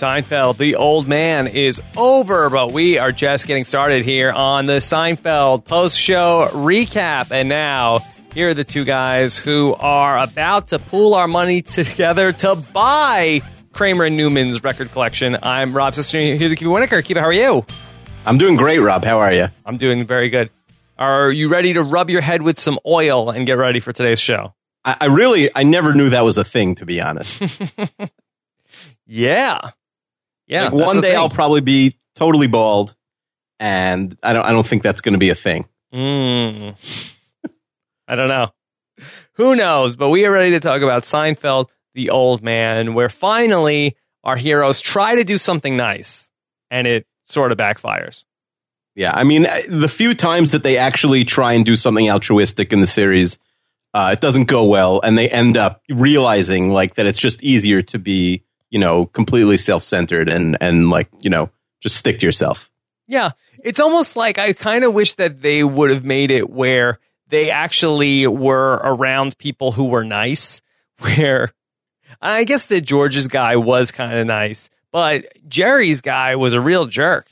Seinfeld, the old man, is over, but we are just getting started here on the Seinfeld post show recap. And now, here are the two guys who are about to pool our money together to buy Kramer and Newman's record collection. I'm Rob Cesternino. Here's Akiva Winokur. Akiva, how are you? I'm doing great, Rob. How are you? I'm doing very good. Are you ready to rub your head with some oil and get ready for today's show? I, I really, I never knew that was a thing, to be honest. Yeah. Yeah. like one day. I'll probably be totally bald, and I don't, I don't think that's going to be a thing. Mm. I don't know. Who knows? But we are ready to talk about Seinfeld, the old man, where finally our heroes try to do something nice and it sort of backfires. Yeah, I mean, the few times that they actually try and do something altruistic in the series, uh, it doesn't go well, and they end up realizing like that it's just easier to be, you know, completely self-centered and and like you know just stick to yourself. Yeah. It's almost like I kind of wish that they would have made it where they actually were around people who were nice, where I guess that George's guy was kind of nice, but Jerry's guy was a real jerk.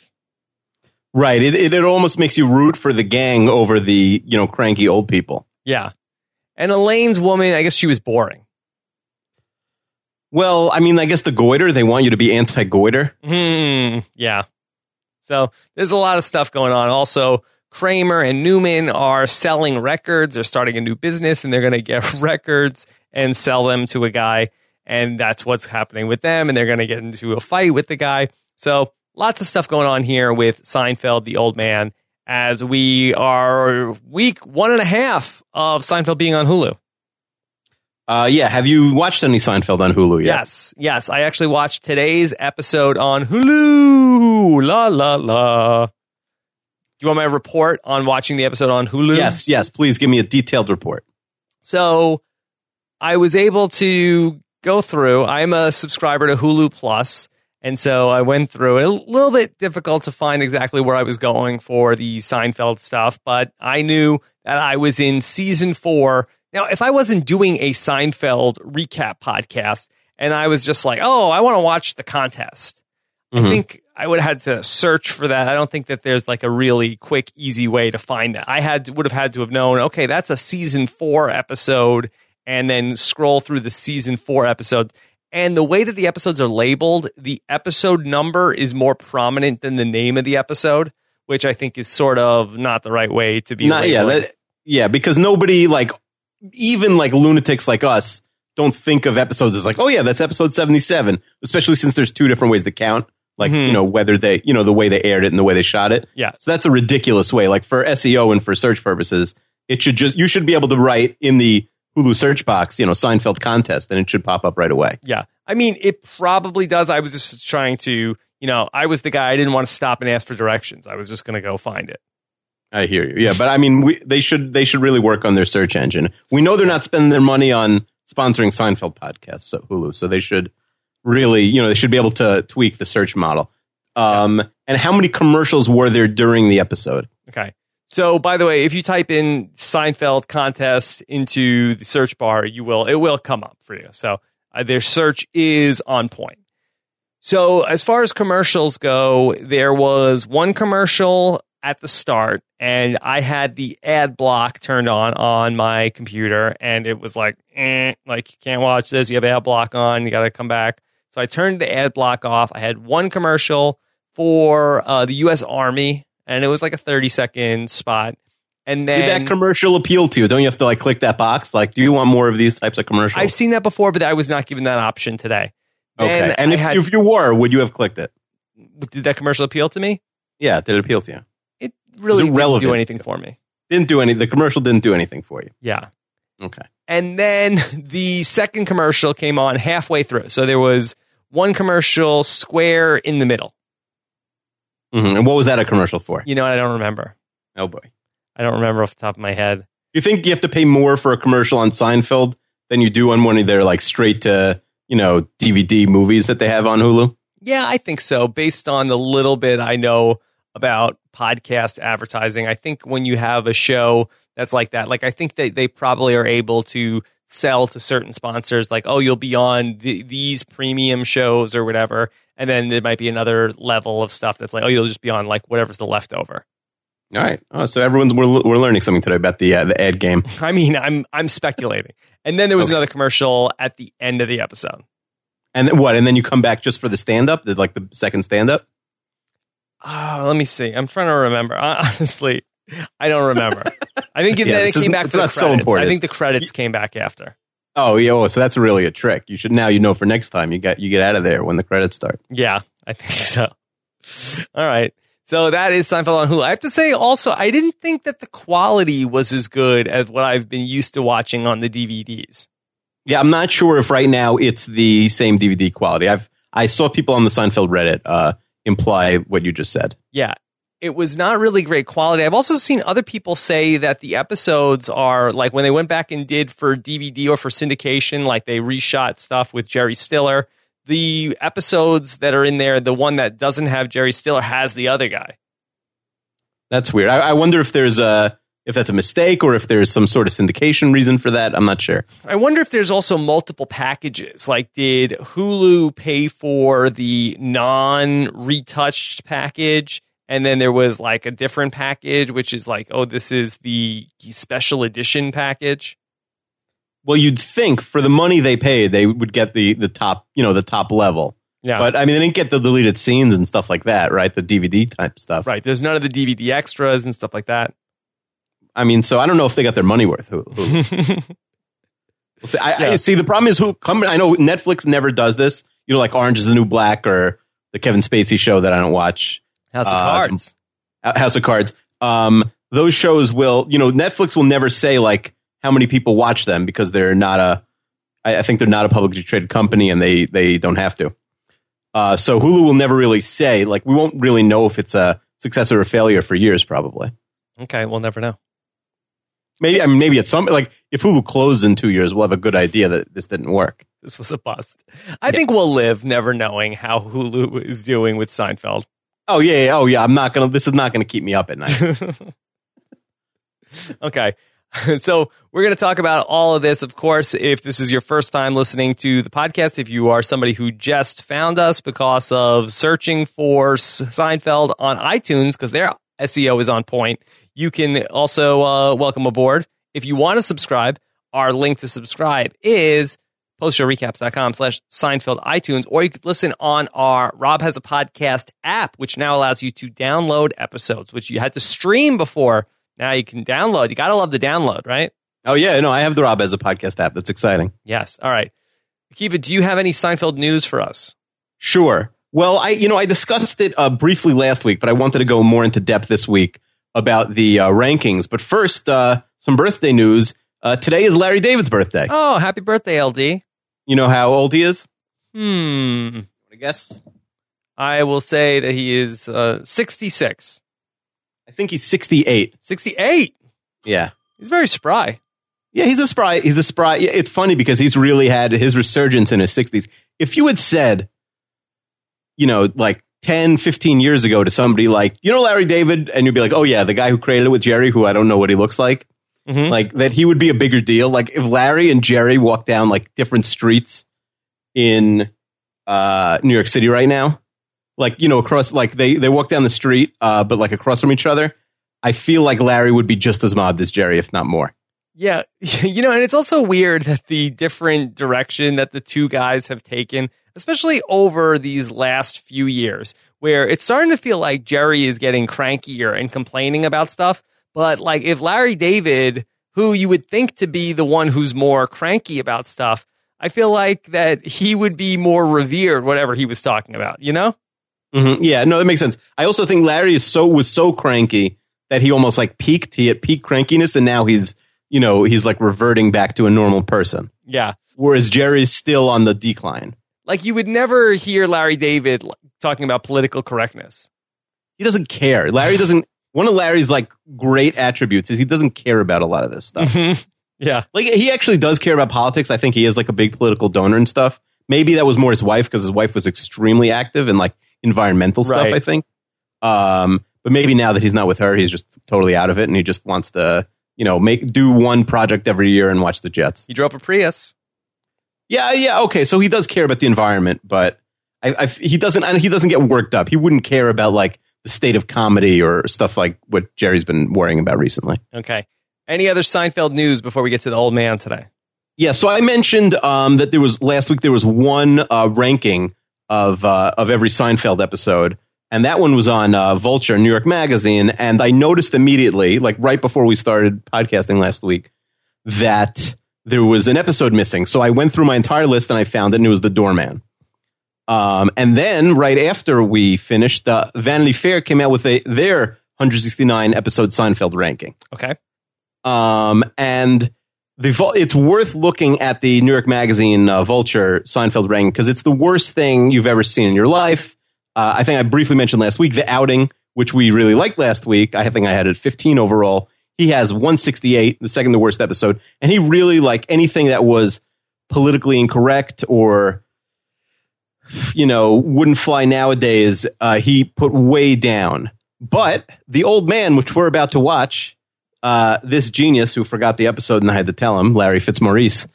Right. It, it it almost makes you root for the gang over the you know cranky old people. Yeah. And Elaine's woman, I guess she was boring. Well, I mean, I guess the goiter they want you to be anti-goiter. Hmm. Yeah. So there's a lot of stuff going on. Also, Kramer and Newman are selling records. They're starting a new business and they're going to get records and sell them to a guy. And that's what's happening with them. And they're going to get into a fight with the guy. So lots of stuff going on here with Seinfeld, the old man, as we are week one and a half of Seinfeld being on Hulu. Uh, yeah. Have you watched any Seinfeld on Hulu yet? Yes, yes. I actually watched today's episode on Hulu. La la la. Do you want my report on watching the episode on Hulu? Yes. Yes. Please give me a detailed report. So I was able to go through. I'm a subscriber to Hulu Plus, and so I went through it. A little bit difficult to find exactly where I was going for the Seinfeld stuff, but I knew that I was in season four. Now, if I wasn't doing a Seinfeld recap podcast and I was just like, oh, I want to watch the contest, I Mhm. think I would have had to search for that. I don't think that there's like a really quick, easy way to find that. I had would have had to have known, okay, that's a season four episode, and then scroll through the season four episodes. And the way that the episodes are labeled, the episode number is more prominent than the name of the episode, which I think is sort of not the right way to be. Not, yeah. That, yeah. Because nobody like even like lunatics like us don't think of episodes as like, oh yeah, that's episode seventy-seven. Especially since there's two different ways to count. Like Mhm. you know whether they you know the way they aired it and the way they shot it. Yeah. So that's a ridiculous way. Like for SEO and for search purposes, it should just you should be able to write in the Hulu search box, you know, Seinfeld contest, and it should pop up right away. Yeah. I mean, it probably does. I was just trying to, you know, I was the guy I didn't want to stop and ask for directions. I was just going to go find it. I hear you. Yeah, but I mean, we, they should they should really work on their search engine. We know they're not spending their money on sponsoring Seinfeld podcasts, so Hulu. So they should really, you know, they should be able to tweak the search model. Um, and how many commercials were there during the episode? Okay. So, by the way, if you type in Seinfeld contest into the search bar, you will it will come up for you. So, uh, their search is on point. So, as far as commercials go, there was one commercial at the start, and I had the ad block turned on on my computer, and it was like, eh, like you can't watch this. You have ad block on. You got to come back. So I turned the ad block off. I had one commercial for uh, the U.S. Army, and it was like a thirty second spot. And then Did that commercial appeal to you? Don't you have to like click that box? Like, do you want more of these types of commercials? I've seen that before, but I was not given that option today. okay. And I if, had- if you were, would you have clicked it? did that commercial appeal to me? Yeah, did it appeal to you? Really didn't irrelevant. do anything for me. Didn't do any. The commercial didn't do anything for you. Yeah. Okay. And then the second commercial came on halfway through. So there was one commercial square in the middle. hmm And what was that a commercial for? You know. I don't remember. Oh boy. I don't remember off the top of my head. you think you have to pay more for a commercial on Seinfeld than you do on one of their like straight to you know DVD movies that they have on Hulu? Yeah, I think so. Based on the little bit I know about podcast advertising, I think when you have a show that's like that, like I think that they probably are able to sell to certain sponsors, like, oh, you'll be on th- these premium shows or whatever. and then there might be another level of stuff that's like, oh, you'll just be on like whatever's the leftover. All right. Oh, so everyone's we're, we're learning something today about the uh, the ad game. I mean, I'm I'm speculating. And then there was Okay. another commercial at the end of the episode. And then what? And then you come back just for the stand up, like the second stand up. Oh, let me see. I'm trying to remember. Honestly, I don't remember. I think Yeah, it came back it's to the not so important. I think the credits came back after. Oh yeah. Oh, so that's really a trick. You should now you know for next time you got you get out of there when the credits start. Yeah, I think so. All right. So that is Seinfeld on Hulu. I have to say also, I didn't think that the quality was as good as what I've been used to watching on the DVDs. Yeah, I'm not sure if right now it's the same DVD quality. I've I saw people on the Seinfeld Reddit uh, imply what you just said. Yeah. It was not really great quality. I've also seen other people say that the episodes are like when they went back and did for DVD or for syndication, like they reshot stuff with Jerry Stiller. The episodes that are in there, the one that doesn't have Jerry Stiller has the other guy. That's weird. I, I wonder if there's a if that's a mistake or if there's some sort of syndication reason for that. I'm not sure. I wonder if there's also multiple packages. Like, did Hulu pay for the non retouched package? And then there was like a different package, which is like, oh, this is the special edition package. Well, you'd think for the money they paid, they would get the the top, you know, the top level. Yeah. But I mean, they didn't get the deleted scenes and stuff like that, right? The DVD type stuff. right. There's none of the DVD extras and stuff like that. I mean, so I don't know if they got their money worth. Who see, I, I see the problem is who come. I know Netflix never does this. You know, like Orange is the New Black or the Kevin Spacey show that I don't watch. House of Uh, Cards. House of Cards. Um, those shows will, you know, Netflix will never say like how many people watch them because they're not a. I, I think they're not a publicly traded company and they they don't have to. Uh, so Hulu will never really say like we won't really know if it's a success or a failure for years probably. Okay. We'll never know. Maybe I mean maybe at some like if Hulu closes in two years, we'll have a good idea that this didn't work. This was a bust. I think we'll live never knowing how Hulu is doing with Seinfeld. Oh yeah, yeah, oh yeah. I'm not gonna. This is not gonna keep me up at night. okay. So we're going to talk about all of this. Of course, if this is your first time listening to the podcast, if you are somebody who just found us because of searching for Seinfeld on iTunes, because their SEO is on point, you can also uh, welcome aboard. If you want to subscribe, our link to subscribe is postshowrecaps.com slash Seinfeld iTunes, or you could listen on our Rob Has a Podcast app, which now allows you to download episodes, which you had to stream before. Now you can download. You got to love the download, right? oh yeah, no, I have the Rob Has a Podcast app. That's exciting. Yes. All right. Akiva, do you have any Seinfeld news for us? Sure. Well, I you know I discussed it uh, briefly last week, but I wanted to go more into depth this week about the uh, rankings. But first, uh, some birthday news. Uh, today is Larry David's birthday. Oh, happy birthday, LD. You know how old he is? Hmm. I guess. I will say that he is uh, 66. I think he's 68. 68. Yeah. He's very spry. Yeah, he's a spry. He's a spry. yeah, It's funny because he's really had his resurgence in his 60s. If you had said, you know, like 10, 15 years ago to somebody like, you know, Larry David, and you'd be like, oh, yeah, the guy who created it with Jerry, who I don't know what he looks like, Mhm. like that he would be a bigger deal. Like if Larry and Jerry walked down like different streets in uh, New York City right now, like, you know, across, like they, they walk down the street, uh, but like across from each other, I feel like Larry would be just as mobbed as Jerry, if not more. Yeah. You know, and it's also weird that the different direction that the two guys have taken, especially over these last few years, where it's starting to feel like Jerry is getting crankier and complaining about stuff. But like if Larry David, who you would think to be the one who's more cranky about stuff, I feel like that he would be more revered, whatever he was talking about, you know? hmm Yeah, no, that makes sense. I also think Larry is so was so cranky that he almost like peaked. He hit peak crankiness, and now he's you know he's like reverting back to a normal person. Yeah. Whereas Jerry's still on the decline. Like you would never hear Larry David talking about political correctness. He doesn't care. Larry doesn't. One of Larry's like great attributes is he doesn't care about a lot of this stuff. yeah. like he actually does care about politics. I think he is like a big political donor and stuff. Maybe that was more his wife because his wife was extremely active in like environmental stuff. Right. I think. Um, but maybe now that he's not with her, he's just totally out of it, and he just wants to, you know, make do one project every year and watch the Jets. He drove a Prius. Yeah, yeah, okay. So he does care about the environment, but I, I, he doesn't. I, he doesn't get worked up. He wouldn't care about like the state of comedy or stuff like what Jerry's been worrying about recently. Okay. Any other Seinfeld news before we get to the old man today? Yeah. So I mentioned um, that there was last week there was one uh, ranking of uh, of every Seinfeld episode, and that one was on uh, Vulture, New York Magazine, and I noticed immediately, like right before we started podcasting last week, that there was an episode missing. So I went through my entire list and I found it, and it was The Doorman. Um, and then right after we finished, uh, Vanity Fair came out with a, their 169 episode Seinfeld ranking. Okay. Um, and the it's worth looking at the New York Magazine uh, Vulture Seinfeld ranking because it's the worst thing you've ever seen in your life. Uh, I think I briefly mentioned last week the outing, which we really liked last week. I think I had it 15 overall. He has 168, the second to worst episode, and he really like anything that was politically incorrect or you know wouldn't fly nowadays. Uh, he put way down. But the old man, which we're about to watch, uh, this genius who forgot the episode and I had to tell him, Larry Fitzmaurice.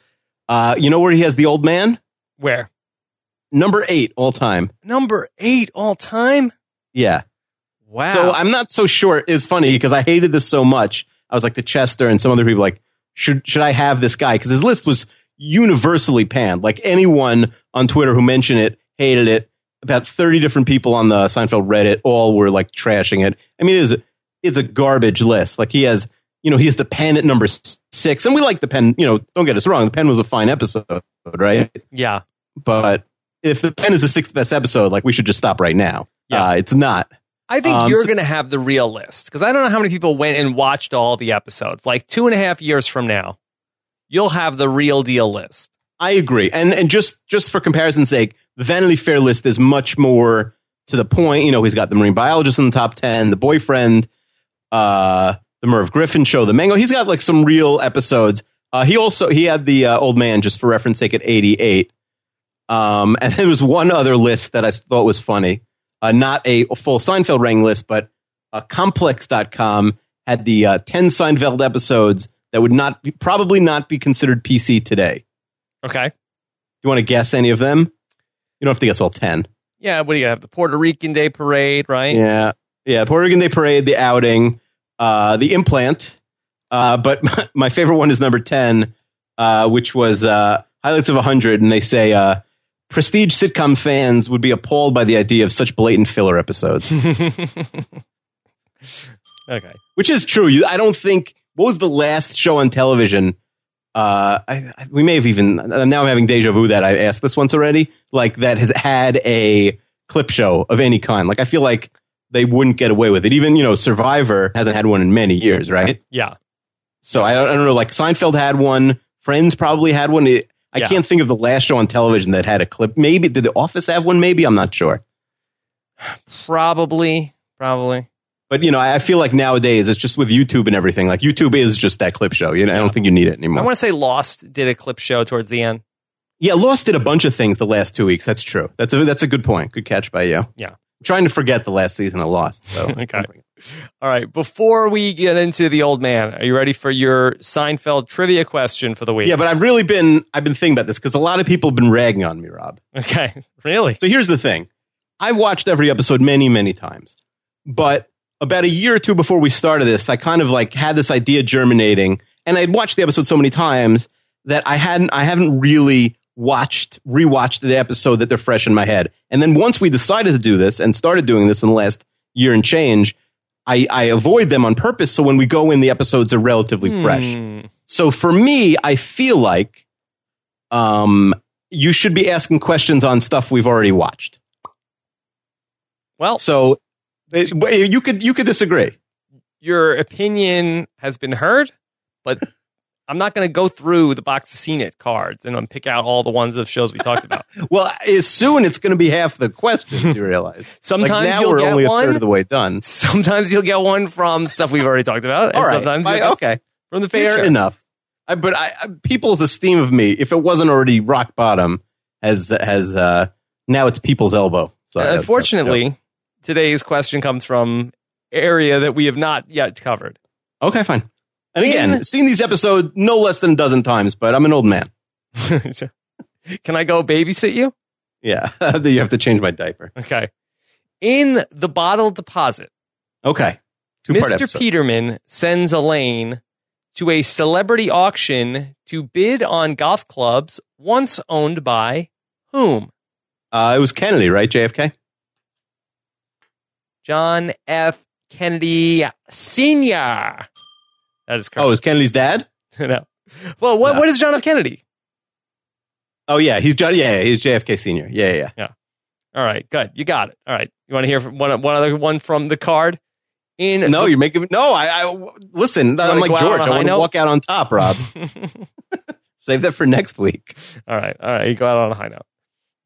Uh, you know where he has the old man? Where? Number eight all time. Number eight all time? Yeah. Wow. So I'm not so sure. It's funny because I hated this so much. I was like to Chester and some other people, like, should should I have this guy? Because his list was universally panned. Like anyone on Twitter who mentioned it hated it. About 30 different people on the Seinfeld Reddit all were like trashing it. I mean, it is it's a garbage list. Like he has, you know, he has the pen at number six, and we like the pen. You know, don't get us wrong, the pen was a fine episode, right? Yeah. But if the pen is the sixth best episode, like we should just stop right now. Yeah, uh, it's not. I think um, you're so, going to have the real list because I don't know how many people went and watched all the episodes. Like two and a half years from now, you'll have the real deal list. I agree, and and just just for comparison's sake, the Vanity Fair list is much more to the point. You know, he's got the marine biologist in the top ten, the boyfriend, uh, the Merv Griffin show, the Mango. He's got like some real episodes. Uh, he also he had the uh, old man just for reference sake at 88. Um, and there was one other list that I thought was funny. Uh, not a full Seinfeld ranking list, but uh, complex.com had the uh, 10 Seinfeld episodes that would not be, probably not be considered PC today. Okay. Do you want to guess any of them? You don't have to guess all 10. Yeah, what do you have? The Puerto Rican Day Parade, right? Yeah. Yeah, Puerto Rican Day Parade, the outing, uh, the implant. Uh, but my, my, favorite one is number 10, uh, which was uh, highlights of 100. And they say uh, prestige sitcom fans would be appalled by the idea of such blatant filler episodes. okay. Which is true. You, I don't think, what was the last show on television? Uh, I, I, we may have even, now I'm having deja vu that I asked this once already, like that has had a clip show of any kind. Like I feel like they wouldn't get away with it. Even, you know, Survivor hasn't had one in many years, right? Yeah. So I don't, I don't know, like Seinfeld had one, Friends probably had one. I yeah. can't think of the last show on television that had a clip. Maybe, did The Office have one? Maybe, I'm not sure. Probably, probably. But you know, I feel like nowadays it's just with YouTube and everything. Like YouTube is just that clip show. You know. I don't think you need it anymore. I want to say Lost did a clip show towards the end. Yeah, Lost did a bunch of things the last two weeks. That's true. That's a that's a good point. Good catch by you. Yeah I'm trying to forget the last season of Lost. So okay. All right. Before we get into the old man, are you ready for your Seinfeld trivia question for the week? Yeah, but I've really been I've been thinking about this because a lot of people have been ragging on me, Rob. Okay. Really? So here's the thing. I've watched every episode many, many times. But about a year or two before we started this, I kind of like had this idea germinating, and I'd watched the episode so many times that I hadn't I haven't really watched, rewatched the episode that they're fresh in my head. And then once we decided to do this and started doing this in the last year and change, I, I avoid them on purpose. So when we go in, the episodes are relatively hmm. fresh. So for me, I feel like um, you should be asking questions on stuff we've already watched. Well, so it, you could you could disagree. Your opinion has been heard, but I'm not going to go through the box of Scene It cards and pick out all the ones of shows we talked about. well, as soon it's going to be half the questions. You realize sometimes like now you'll we're get only one, a third of the way done. Sometimes you'll get one from stuff we've already talked about. all right, sometimes I, okay, from the future. fair enough. I, but I, people's esteem of me, if it wasn't already rock bottom, has has uh, now it's people's elbow. So unfortunately, today's question comes from area that we have not yet covered. Okay, fine. And again, in, seen these episodes no less than a dozen times, but I'm an old man. Can I go babysit you? Yeah, you have to change my diaper. Okay. In the bottle deposit, Okay, two part Mr. episode. Peterman sends Elaine to a celebrity auction to bid on golf clubs once owned by whom? Uh, it was Kennedy, right? JFK. John F. Kennedy Sr. That is Oh, correct. was Kennedy's dad. no. Well, what, No. what is John F. Kennedy? Oh yeah, he's John. Yeah, yeah, he's JFK Senior. Yeah, yeah. yeah. All right, good. You got it. All right. You want to hear from one, one other one from the card? In No, the- you're making no. I, I listen. I'm like George. I want to walk out on top, Rob. Save that for next week. All right. All right. You go out on a high note.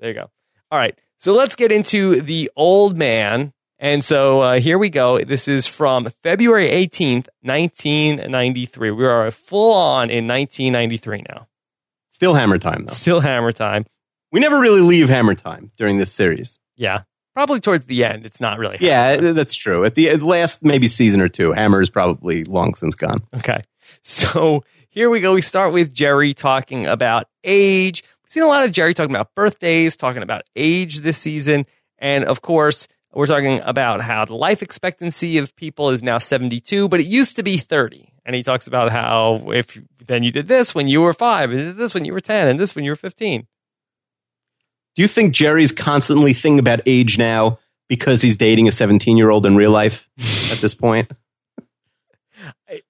There you go. All right. So let's get into the old man. And so uh, here we go. This is from February 18th, 1993. We are full on in 1993 now. Still Hammer time though. Still hammer time. We never really leave Hammer time during this series. Yeah. Probably towards the end. It's not really. Yeah, that's true. At the at last maybe season or two, Hammer is probably long since gone. Okay. So here we go. We start with Jerry talking about age. We've seen a lot of Jerry talking about birthdays, talking about age this season. And of course, we're talking about how the life expectancy of people is now 72, but it used to be 30. And he talks about how if then you did this when you were five, and did this when you were 10, and this when you were 15. Do you think Jerry's constantly thinking about age now because he's dating a 17 year old in real life at this point?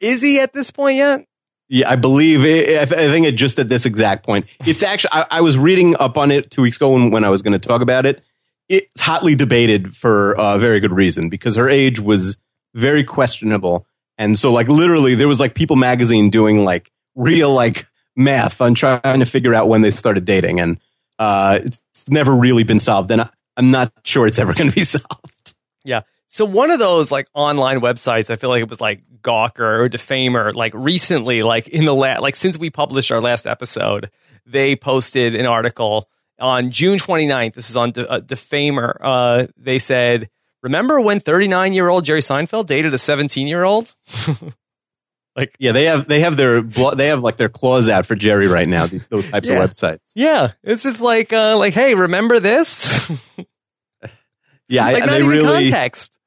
Is he at this point yet? Yeah, I believe it. I, th- I think it just at this exact point. It's actually, I, I was reading up on it two weeks ago when, when I was going to talk about it. It's hotly debated for a very good reason because her age was very questionable. And so, like, literally, there was like People magazine doing like real like math on trying to figure out when they started dating. And uh, it's, it's never really been solved. And I, I'm not sure it's ever going to be solved. Yeah. So one of those like online websites, I feel like it was like Gawker or Defamer, like recently, like in the last, like since we published our last episode, they posted an article on June 29th. This is on De- uh, Defamer. Uh, they said, remember when 39 year old Jerry Seinfeld dated a 17 year old? Like, yeah, they have they have their they have like their claws out for Jerry right now. These those types Yeah. of websites. Yeah. It's just like, uh, like, hey, remember this? Yeah, I- like not they even really context.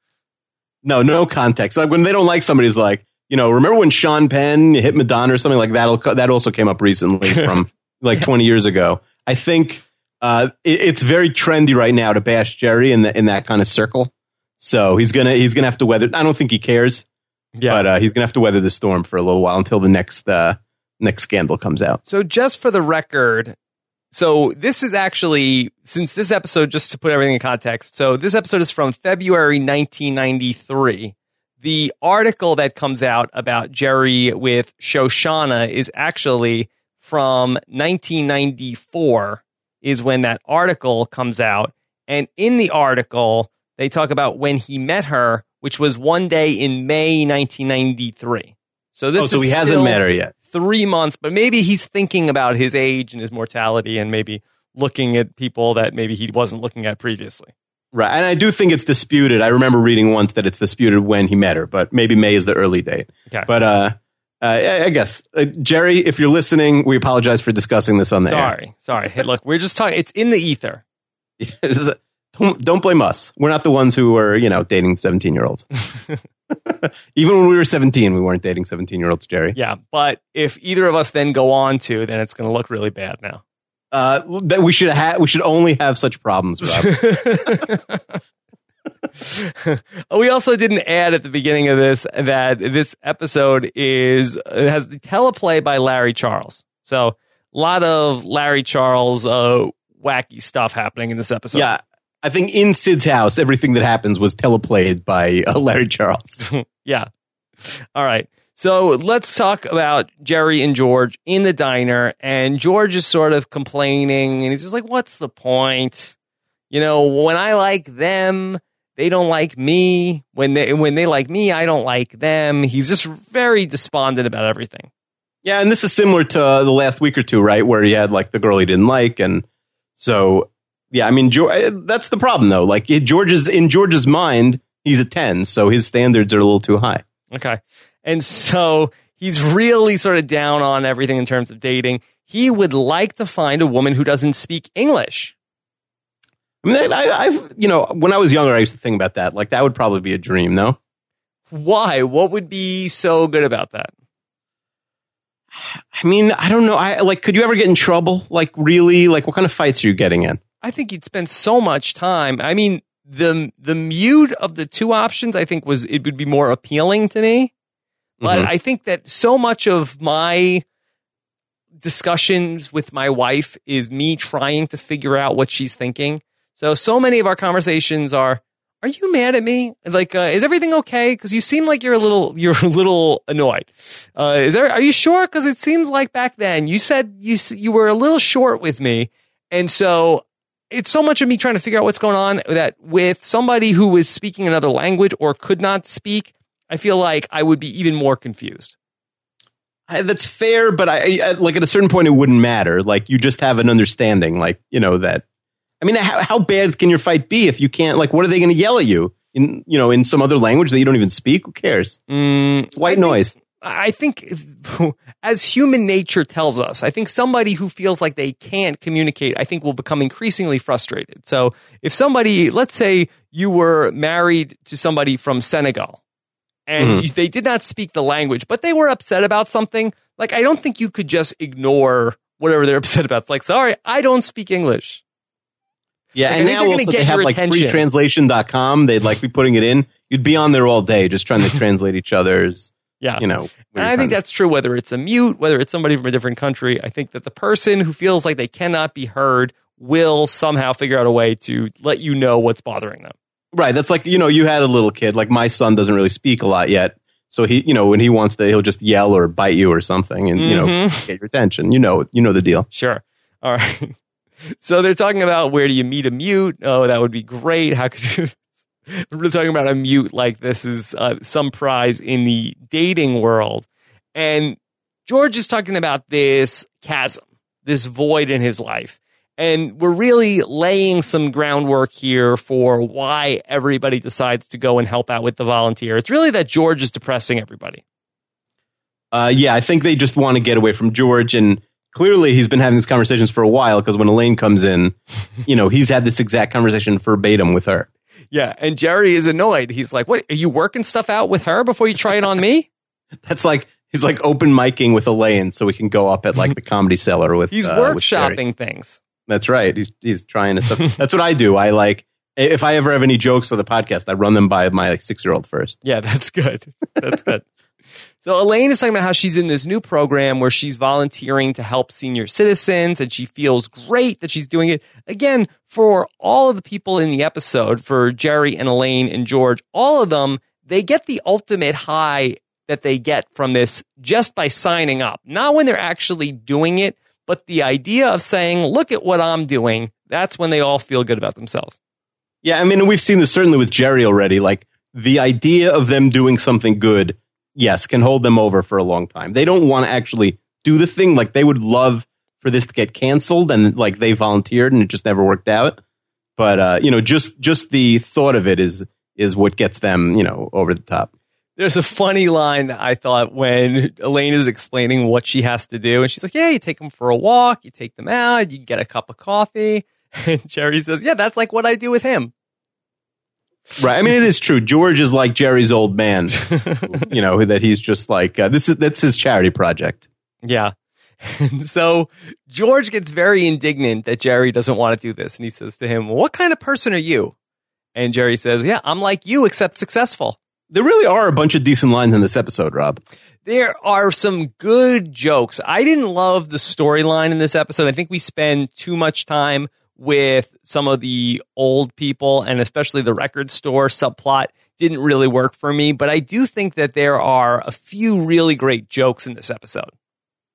no no context. Like when they don't like somebody's like you know remember when Sean Penn hit Madonna or something like that. That also came up recently from like twenty years ago. I think uh, it, it's very trendy right now to bash Jerry in the, in that kind of circle. So he's gonna he's gonna have to weather. I don't think he cares, Yeah. but uh, he's gonna have to weather the storm for a little while until the next uh, next scandal comes out. So just for the record, so this is actually since this episode, just to put everything in context. So this episode is from February 1993. The article that comes out about Jerry with Shoshana is actually from 1994. Is when that article comes out, and in the article they talk about when he met her, which was one day in May 1993. So this oh, so is he hasn't met her yet. three months, but maybe he's thinking about his age and his mortality and maybe looking at people that maybe he wasn't looking at previously. Right. And I do think it's disputed. I remember reading once that it's disputed when he met her, but maybe May is the early date. Okay. But uh, I I guess, uh, Jerry, if you're listening, we apologize for discussing this on the air. sorry, sorry. Look, we're just talking. It's in the ether. A- don't, don't blame us. We're not the ones who were, you know, dating 17 year olds. Even when we were 17, we weren't dating 17 year olds, Jerry. Yeah, but if either of us then go on to, then it's going to look really bad now. Uh, that we should have, we should only have such problems, Rob. we also didn't add at the beginning of this that this episode is has the teleplay by Larry Charles. So a lot of Larry Charles uh, wacky stuff happening in this episode. yeah. I think in Sid's house, everything that happens was teleplayed by uh, Larry Charles. Yeah. All right. So let's talk about Jerry and George in the diner. And George is sort of complaining and he's just like, what's the point? You know, when I like them, they don't like me. When they when they like me, I don't like them. He's just very despondent about everything. Yeah, and this is similar to uh, the last week or two, right? Where he had like the girl he didn't like, and so yeah, I mean, George, that's the problem though. Like George's in George's mind, he's a ten, so his standards are a little too high. Okay. And so he's really sort of down on everything in terms of dating. He would like to find a woman who doesn't speak English. I mean, I, I've you know when I was younger, I used to think about that. Like that would probably be a dream, no? Why? What would be so good about that? I mean, I don't know. I like. Could you ever get in trouble? Like, really? Like, what kind of fights are you getting in? I think you'd spend so much time. I mean, the the mute of the two options, I think was it would be more appealing to me. But Mhm. I think that so much of my discussions with my wife is me trying to figure out what she's thinking. So so many of our conversations are are you mad at me? Like, uh, is everything okay? Because you seem like you're a little, you're a little annoyed. Uh, is there? Are you sure? Because it seems like back then you said you you were a little short with me, and so it's so much of me trying to figure out what's going on that with somebody who was speaking another language or could not speak, I feel like I would be even more confused. I, that's fair, but I, I like at a certain point it wouldn't matter. Like you just have an understanding, like you know that. I mean, how, how bad can your fight be if you can't? Like, what are they going to yell at you in you know in some other language that you don't even speak? Who cares? Mm, It's white I think- noise. I think, as human nature tells us, I think somebody who feels like they can't communicate, I think will become increasingly frustrated. So, if somebody, let's say you were married to somebody from Senegal and Mhm. you, they did not speak the language, but they were upset about something, like, I don't think you could just ignore whatever they're upset about. It's like, sorry, I don't speak English. Yeah, Like, and now also they have like attention. freetranslation.com. They'd like be putting it in. You'd be on there all day just trying to translate each other's, Yeah. you know. And I think that's true whether it's a mute, whether it's somebody from a different country. I think that the person who feels like they cannot be heard will somehow figure out a way to let you know what's bothering them. right. That's like you know you had a little kid. Like my son doesn't really speak a lot yet, so he you know when he wants to he'll just yell or bite you or something, and you know Mhm. get your attention. You know you know the deal. Sure. All right. So they're talking about where do you meet a mute? Oh, that would be great. How could you? We're talking about a mute like this is uh, some prize in the dating world. And George is talking about this chasm, this void in his life. And we're really laying some groundwork here for why everybody decides to go and help out with the volunteer. It's really that George is depressing everybody. Uh, yeah, I think they just want to get away from George, and clearly he's been having these conversations for a while. Because when Elaine comes in, you know he's had this exact conversation verbatim with her. Yeah. And Jerry is annoyed. He's like, What? Are you working stuff out with her before you try it on me? That's like he's like open micing with Elaine, so we can go up at like the comedy cellar with. He's uh, with workshopping things. That's right. He's he's trying to stuff. That's what I do. I like if I ever have any jokes for the podcast, I run them by my like six year old first. Yeah, that's good. That's good. so Elaine is talking about how she's in this new program where she's volunteering to help senior citizens and she feels great that she's doing it. Again, for all of the people in the episode, for Jerry and Elaine and George, all of them, they get the ultimate high that they get from this just by signing up. Not when they're actually doing it, but the idea of saying, look at what I'm doing. That's when they all feel good about themselves. Yeah, I mean, we've seen this certainly with Jerry already. Like the idea of them doing something good, yes, can hold them over for a long time. They don't want to actually do the thing. Like they would love for this to get canceled, and like they volunteered, and it just never worked out. But uh, you know, just just the thought of it is is what gets them, you know, over the top. There's a funny line I thought when Elaine is explaining what she has to do, and she's like, "Yeah, you take them for a walk, you take them out, you get a cup of coffee." And Jerry says, "Yeah, that's like what I do with him." Right. I mean, it is true. George is like Jerry's old man. you know that he's just like uh, this is that's his charity project. Yeah. And so George gets very indignant that Jerry doesn't want to do this, and he says to him, "What kind of person are you?" And Jerry says, "Yeah, I'm like you, except successful." There really are a bunch of decent lines in this episode, Rob. There are some good jokes. I didn't love the storyline in this episode. I think we spend too much time with some of the old people and especially the record store subplot didn't really work for me, but I do think that there are a few really great jokes in this episode.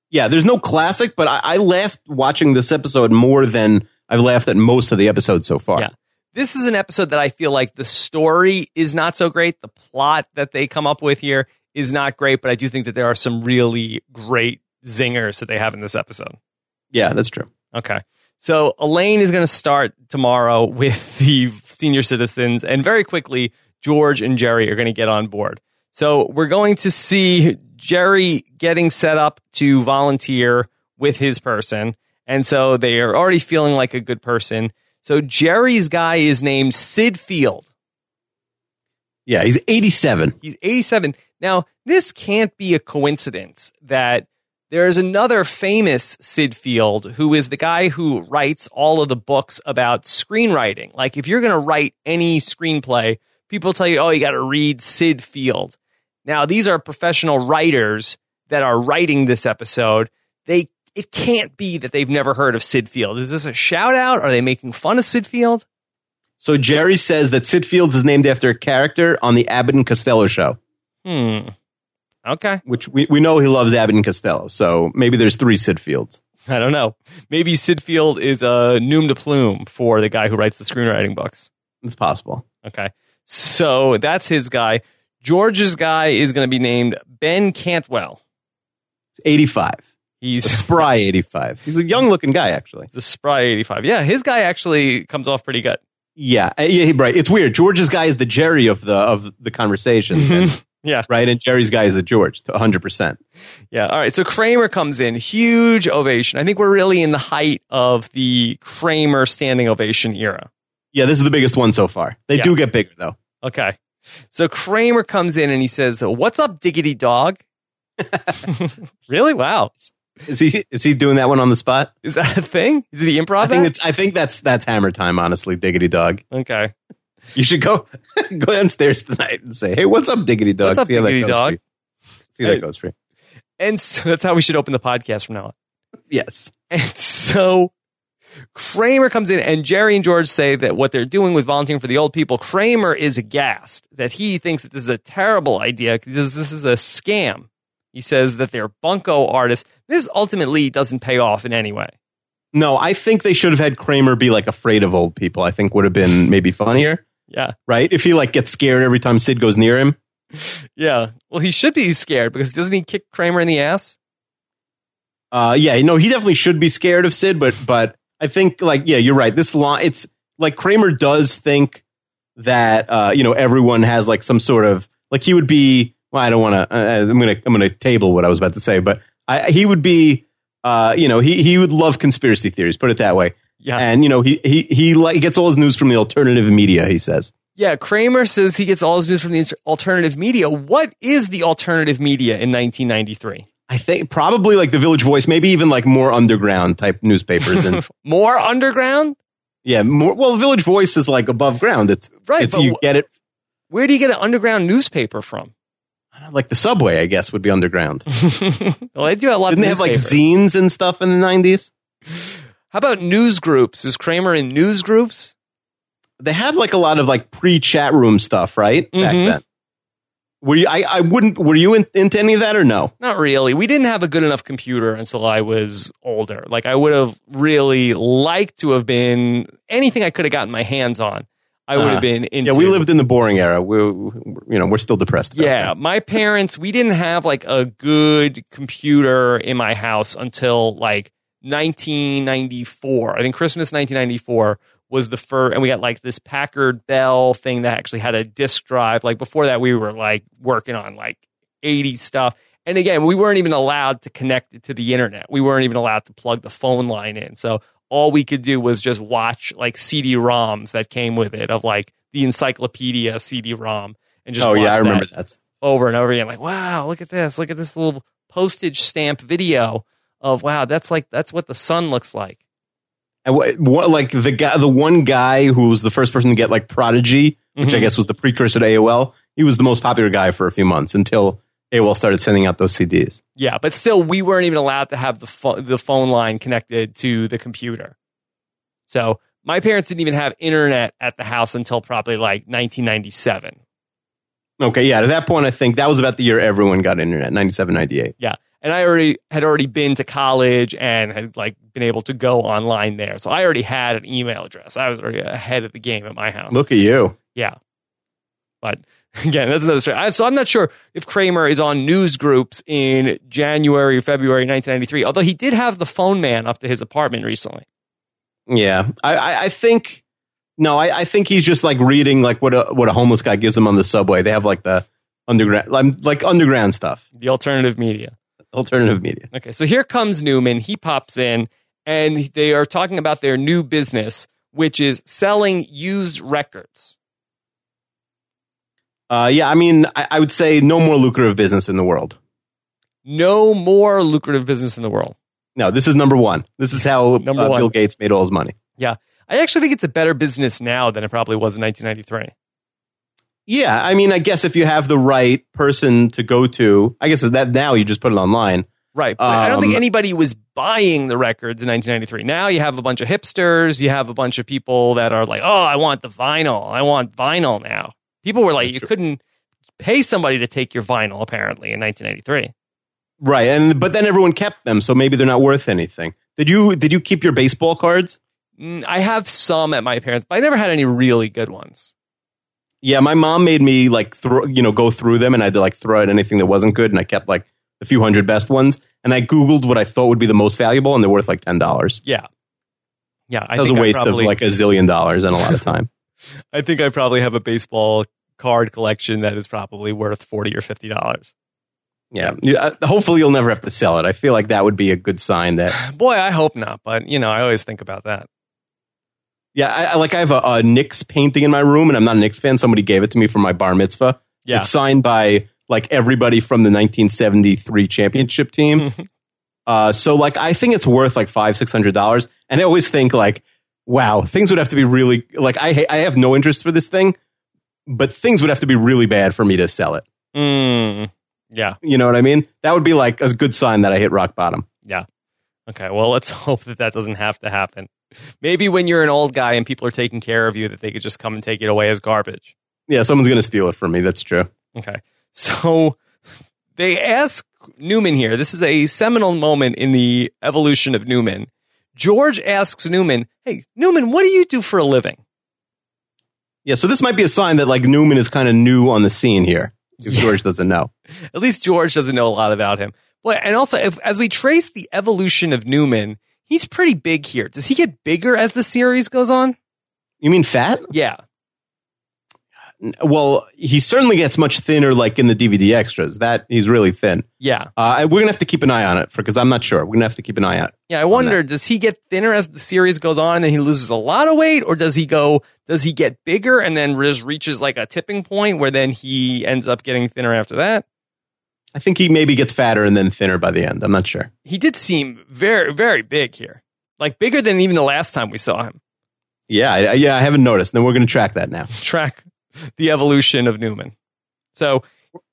Yeah, there's no classic, but I, I laughed watching this episode more than I've laughed at most of the episodes so far. Yeah. This is an episode that I feel like the story is not so great. The plot that they come up with here is not great, but I do think that there are some really great zingers that they have in this episode. Yeah, that's true. Okay. So Elaine is going to start tomorrow with the senior citizens, and very quickly, George and Jerry are going to get on board. So we're going to see Jerry getting set up to volunteer with his person. And so they are already feeling like a good person. So Jerry's guy is named Sid Field. Yeah, he's 87. He's 87. Now, this can't be a coincidence that there's another famous Syd Field who is the guy who writes all of the books about screenwriting. Like, if you're going to write any screenplay, people tell you, oh, you got to read Syd Field. Now, these are professional writers that are writing this episode. They it can't be that they've never heard of Syd Field. Is this a shout out? Are they making fun of Syd Field? So Jerry says that Sid Fields is named after a character on the Abbott and Costello show. Hmm. Okay. Which we, we know he loves Abbott and Costello. So maybe there's three Sid Fields. I don't know. Maybe Sid Field is a nom de plume for the guy who writes the screenwriting books. It's possible. Okay. So that's his guy. George's guy is going to be named Ben Cantwell. It's 85. He's a spry 85. He's a young looking guy, actually. The spry 85. Yeah, his guy actually comes off pretty good. Yeah, uh, yeah, right. It's weird. George's guy is the Jerry of the of the conversations. And, yeah, right. And Jerry's guy is the George, 100. percent Yeah. All right. So Kramer comes in, huge ovation. I think we're really in the height of the Kramer standing ovation era. Yeah, this is the biggest one so far. They Yeah. do get bigger though. Okay. So Kramer comes in and he says, "What's up, Diggity Dog?" really? Wow. Is he is he doing that one on the spot? Is that a thing? Did he improv I think that? it's I think that's that's hammer time. Honestly, Diggity Dog. Okay. You should go go downstairs tonight and say, "Hey, what's up, Diggity Dog?" What's up, See how that goes for Dog? See how that goes for you. And so that's how we should open the podcast from now on. Yes. And so Kramer comes in, and Jerry and George say that what they're doing with volunteering for the old people, Kramer is aghast that he thinks that this is a terrible idea because this is a scam. He says that they're bunko artists. This ultimately doesn't pay off in any way. No, I think they should have had Kramer be like afraid of old people. I think would have been maybe funnier, Yeah. right? If he like gets scared every time Sid goes near him. Yeah. Well, he should be scared because doesn't he kick Kramer in the ass? Uh, yeah, no, he definitely should be scared of Sid, but but I think like yeah, you're right. This line, it's like Kramer does think that uh, you know everyone has like some sort of like he would be. Well, I don't want to. Uh, I'm gonna I'm gonna table what I was about to say, but I, he would be. Uh, you know, he he would love conspiracy theories. Put it that way. Yeah. And you know, he he he like gets all his news from the alternative media. He says. Yeah. Kramer says he gets all his news from the alternative media. What is the alternative media in 1993? I think probably like the Village Voice, maybe even like more underground type newspapers, and More underground? yeah, more. Well, Village Voice is like above ground. It's Right, It's you get it Where do you get an underground newspaper from? like the subway. I guess would be underground. well, they do have lots Didn't they have like zines and stuff in the nineties? How about news groups? Is Kramer in news groups? They had like a lot of like pre chat room stuff, right? Back Mhm. then. Were you? I, I wouldn't. Were you in, into any of that or no? Not really. We didn't have a good enough computer until I was older. Like I would have really liked to have been anything I could have gotten my hands on. I would Uh, have been into. Yeah, we lived in the boring era. We, you know, we're still depressed. About Yeah, that. my parents, we didn't have like a good computer in my house until like 1994. I think Christmas 1994 was the first, and we got like this Packard Bell thing that actually had a disk drive. Like before that, we were like working on like 80 stuff. And again, we weren't even allowed to connect it to the internet. We weren't even allowed to plug the phone line in. So all we could do was just watch like CD-ROMs that came with it of like the encyclopedia CD-ROM and just oh yeah, I remember that that. over and over again. Like, wow, look at this. Look at this little postage stamp video of wow, that's like that's what the sun looks like. And what, what, like the guy, the one guy who was the first person to get like Prodigy, which I Mhm. guess was the precursor to AOL. He was the most popular guy for a few months until AOL started sending out those CDs. Yeah, but still, we weren't even allowed to have the pho- the phone line connected to the computer. So my parents didn't even have internet at the house until probably like 1997. Okay, yeah. At that point, I think that was about the year everyone got internet, 97, 98. Yeah. And I already had already been to college and had like been able to go online there. So I already had an email address. I was already ahead of the game at my house. Look at you. Yeah. But again, that's another story. I, so I'm not sure if Kramer is on news groups in January or February 1993, although he did have the phone man up to his apartment recently. Yeah, I, I, I think no, I, I think he's just like reading like what a what a homeless guy gives him on the subway. They have like the underground, like underground stuff, The alternative media. Alternative media. Okay, so here comes Newman. He pops in and they are talking about their new business, which is selling used records. Uh, yeah, I mean, I, I would say no more lucrative business in the world. No more lucrative business in the world. No, this is number one. This is how uh. Bill Gates made all his money. Yeah. I actually think it's a better business now than it probably was in 1993. Yeah, I mean, I guess if you have the right person to go to, I guess is that now you just put it online. Right. But I don't think Um, anybody was buying the records in 1993. Now you have a bunch of hipsters. You have a bunch of people that are like, oh, I want the vinyl. I want vinyl now. People were like, you true. couldn't pay somebody to take your vinyl, apparently, in 1983. Right, and but then everyone kept them, so maybe they're not worth anything. Did you did you keep your baseball cards? Mm, I have some at my parents', but I never had any really good ones. Yeah, my mom made me like throw, you know, go through them, and I had to like throw out anything that wasn't good, and I kept like a few hundred best ones, and I googled what I thought would be the most valuable, and they're worth like ten dollars. Yeah. Yeah. I That was a waste probably- of like a zillion dollars and a lot of time. I think I probably have a baseball card collection that is probably worth 40 or $50. yeah, yeah. uh, Hopefully, you'll never have to sell it. I feel like that would be a good sign that. Boy, I hope not, but you know, I always think about that. Yeah, I, I like I have a, a Knicks painting in my room, and I'm not a Knicks fan. Somebody gave it to me for my bar mitzvah. Yeah. It's signed by like everybody from the 1973 championship team. uh, so like I think it's worth like five six hundred dollars, and I always think like, wow, things would have to be really like I ha- I have no interest for this thing, but things would have to be really bad for me to sell it. Mm, yeah. You know what I mean? That would be like a good sign that I hit rock bottom. Yeah. Okay. Well, let's hope that that doesn't have to happen. Maybe when you're an old guy and people are taking care of you, that they could just come and take it away as garbage. Yeah, someone's gonna steal it from me. That's true. Okay. So they ask Newman here. This is a seminal moment in the evolution of Newman. George asks Newman, Hey, Newman, what do you do for a living? Yeah, so this might be a sign that like Newman is kind of new on the scene here. If Yeah. George doesn't know. At least George doesn't know a lot about him. But and also, if, as we trace the evolution of Newman, he's pretty big here. Does he get bigger as the series goes on? You mean fat? Yeah. Well, he certainly gets much thinner, like in the DVD extras. That he's really thin. Yeah. Uh, we're gonna have to keep an eye on it for because I'm not sure. We're gonna have to keep an eye out. Yeah, I wonder, does he get thinner as the series goes on and he loses a lot of weight, or does he go, does he get bigger and then just reaches like a tipping point where then he ends up getting thinner after that? I think he maybe gets fatter and then thinner by the end. I'm not sure. He did seem very, very big here. Like bigger than even the last time we saw him. Yeah, I, yeah, I haven't noticed. Then we're gonna track that now, Track the evolution of Newman. So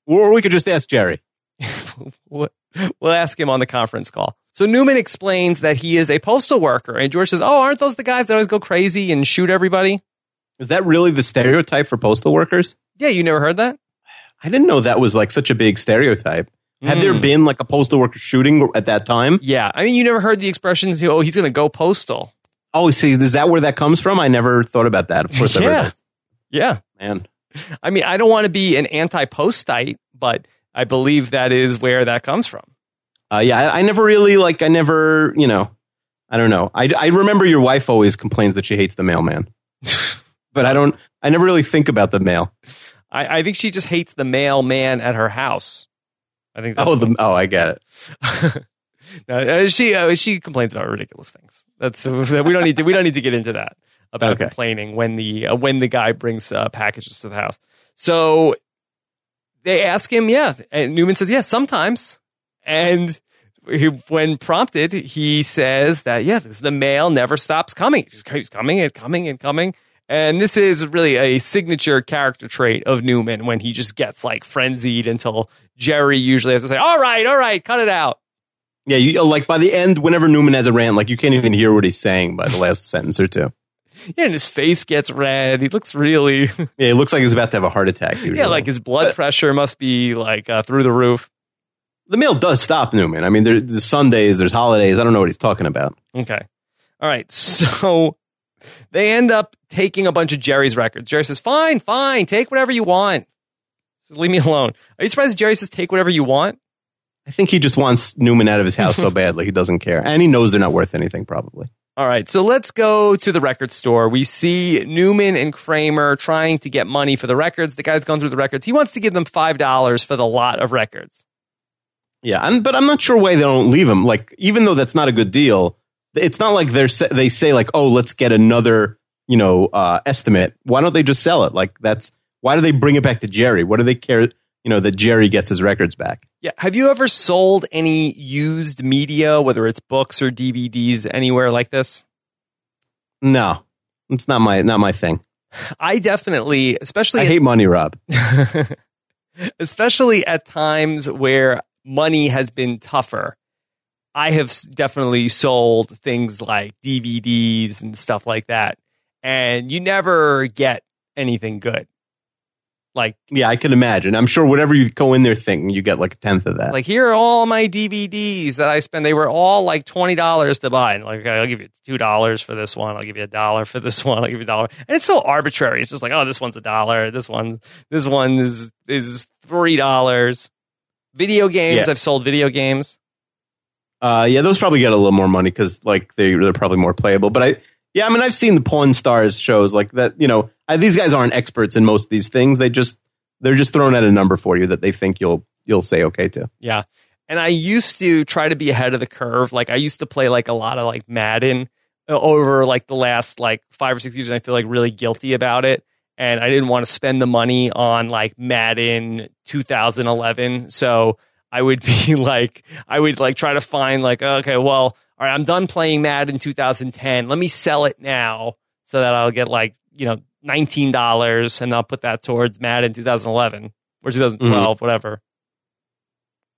or we could just ask Jerry. we'll ask him on the conference call. So Newman explains that he is a postal worker, and George says, "Oh, aren't those the guys that always go crazy and shoot everybody?" Is that really the stereotype for postal workers? Yeah, you never heard that? I didn't know that was like such a big stereotype. Had there Mm. been like a postal worker shooting at that time? Yeah, I mean, you never heard the expressions, "Oh, he's going to go postal." Oh, see, is that where that comes from? I never thought about that. Of course, Yeah. Yeah, Man, I mean, I don't want to be an anti-postite, but I believe that is where that comes from. uh, yeah, I, I never really like. I never, you know, I don't know. I, I remember your wife always complains that she hates the mailman, but I don't. I never really think about the mail. I, I think she just hates the mailman at her house. I think. That's Oh, the oh, I get it. no, uh, she uh, she complains about ridiculous things. That's uh, we don't need to we don't need to get into that about Okay. complaining when the uh, when the guy brings uh, packages to the house. So they ask him, yeah, and Newman says, yeah, sometimes. And he, when prompted, he says that yeah, this, the mail never stops coming. It just keeps coming and coming and coming. And this is really a signature character trait of Newman when he just gets like frenzied until Jerry usually has to say, "All right, all right, cut it out." Yeah, you like by the end, whenever Newman has a rant, like you can't even hear what he's saying by the last sentence or two. Yeah, and his face gets red. He looks really, Yeah, it looks like he's about to have a heart attack. Usually. yeah, like his blood But- pressure must be like uh, through the roof. the mail does stop Newman. I mean, there's, there's Sundays, there's holidays. I don't know what he's talking about. Okay, all right. So they end up taking a bunch of Jerry's records. Jerry says, "Fine, fine, take whatever you want. Just leave me alone." Are you surprised Jerry says, "Take whatever you want"? I think he just wants Newman out of his house so badly he doesn't care, and he knows they're not worth anything. Probably. All right, so let's go to the record store. We see Newman and Kramer trying to get money for the records. The guy's going through the records. He wants to give them five dollars for the lot of records. Yeah, and, but I'm not sure why they don't leave him. Like, even though that's not a good deal, it's not like they're they say like, "Oh, let's get another you know, uh, estimate, why don't they just sell it? Like that's why do they bring it back to Jerry? What do they care? You know, that Jerry gets his records back. Yeah. Have you ever sold any used media, whether it's books or DVDs, anywhere like this? No, it's not my not my thing. I definitely, especially I hate money, Rob. especially at times where money has been tougher. I have definitely sold things like DVDs and stuff like that, and you never get anything good. Like, Yeah, I can imagine. I'm sure whatever you go in there thinking, you get like a tenth of that. like here are all my DVDs that I spent. They were all like twenty dollars to buy. And like, okay, I'll give you two dollars for this one. I'll give you a dollar for this one. I'll give you a dollar. And it's so arbitrary. It's just like, oh, this one's a dollar. This one, this one is is three dollars. Video games. Yeah. I've sold video games. Uh, yeah, those probably get a little more money because like they they're probably more playable. But I, yeah, I mean, I've seen the Pawn Stars shows like that. You know, I, these guys aren't experts in most of these things. They just they're just throwing out a number for you that they think you'll you'll say okay to. Yeah. And I used to try to be ahead of the curve. Like I used to play like a lot of like Madden uh, over like the last like five or six years, and I feel like really guilty about it. And I didn't want to spend the money on like Madden 2011. So I would be like, I would like try to find like, okay, well, all right, I'm done playing Madden 2010. Let me sell it now so that I'll get like, you know, $19 and I'll put that towards Madden 2011 or 2012, whatever.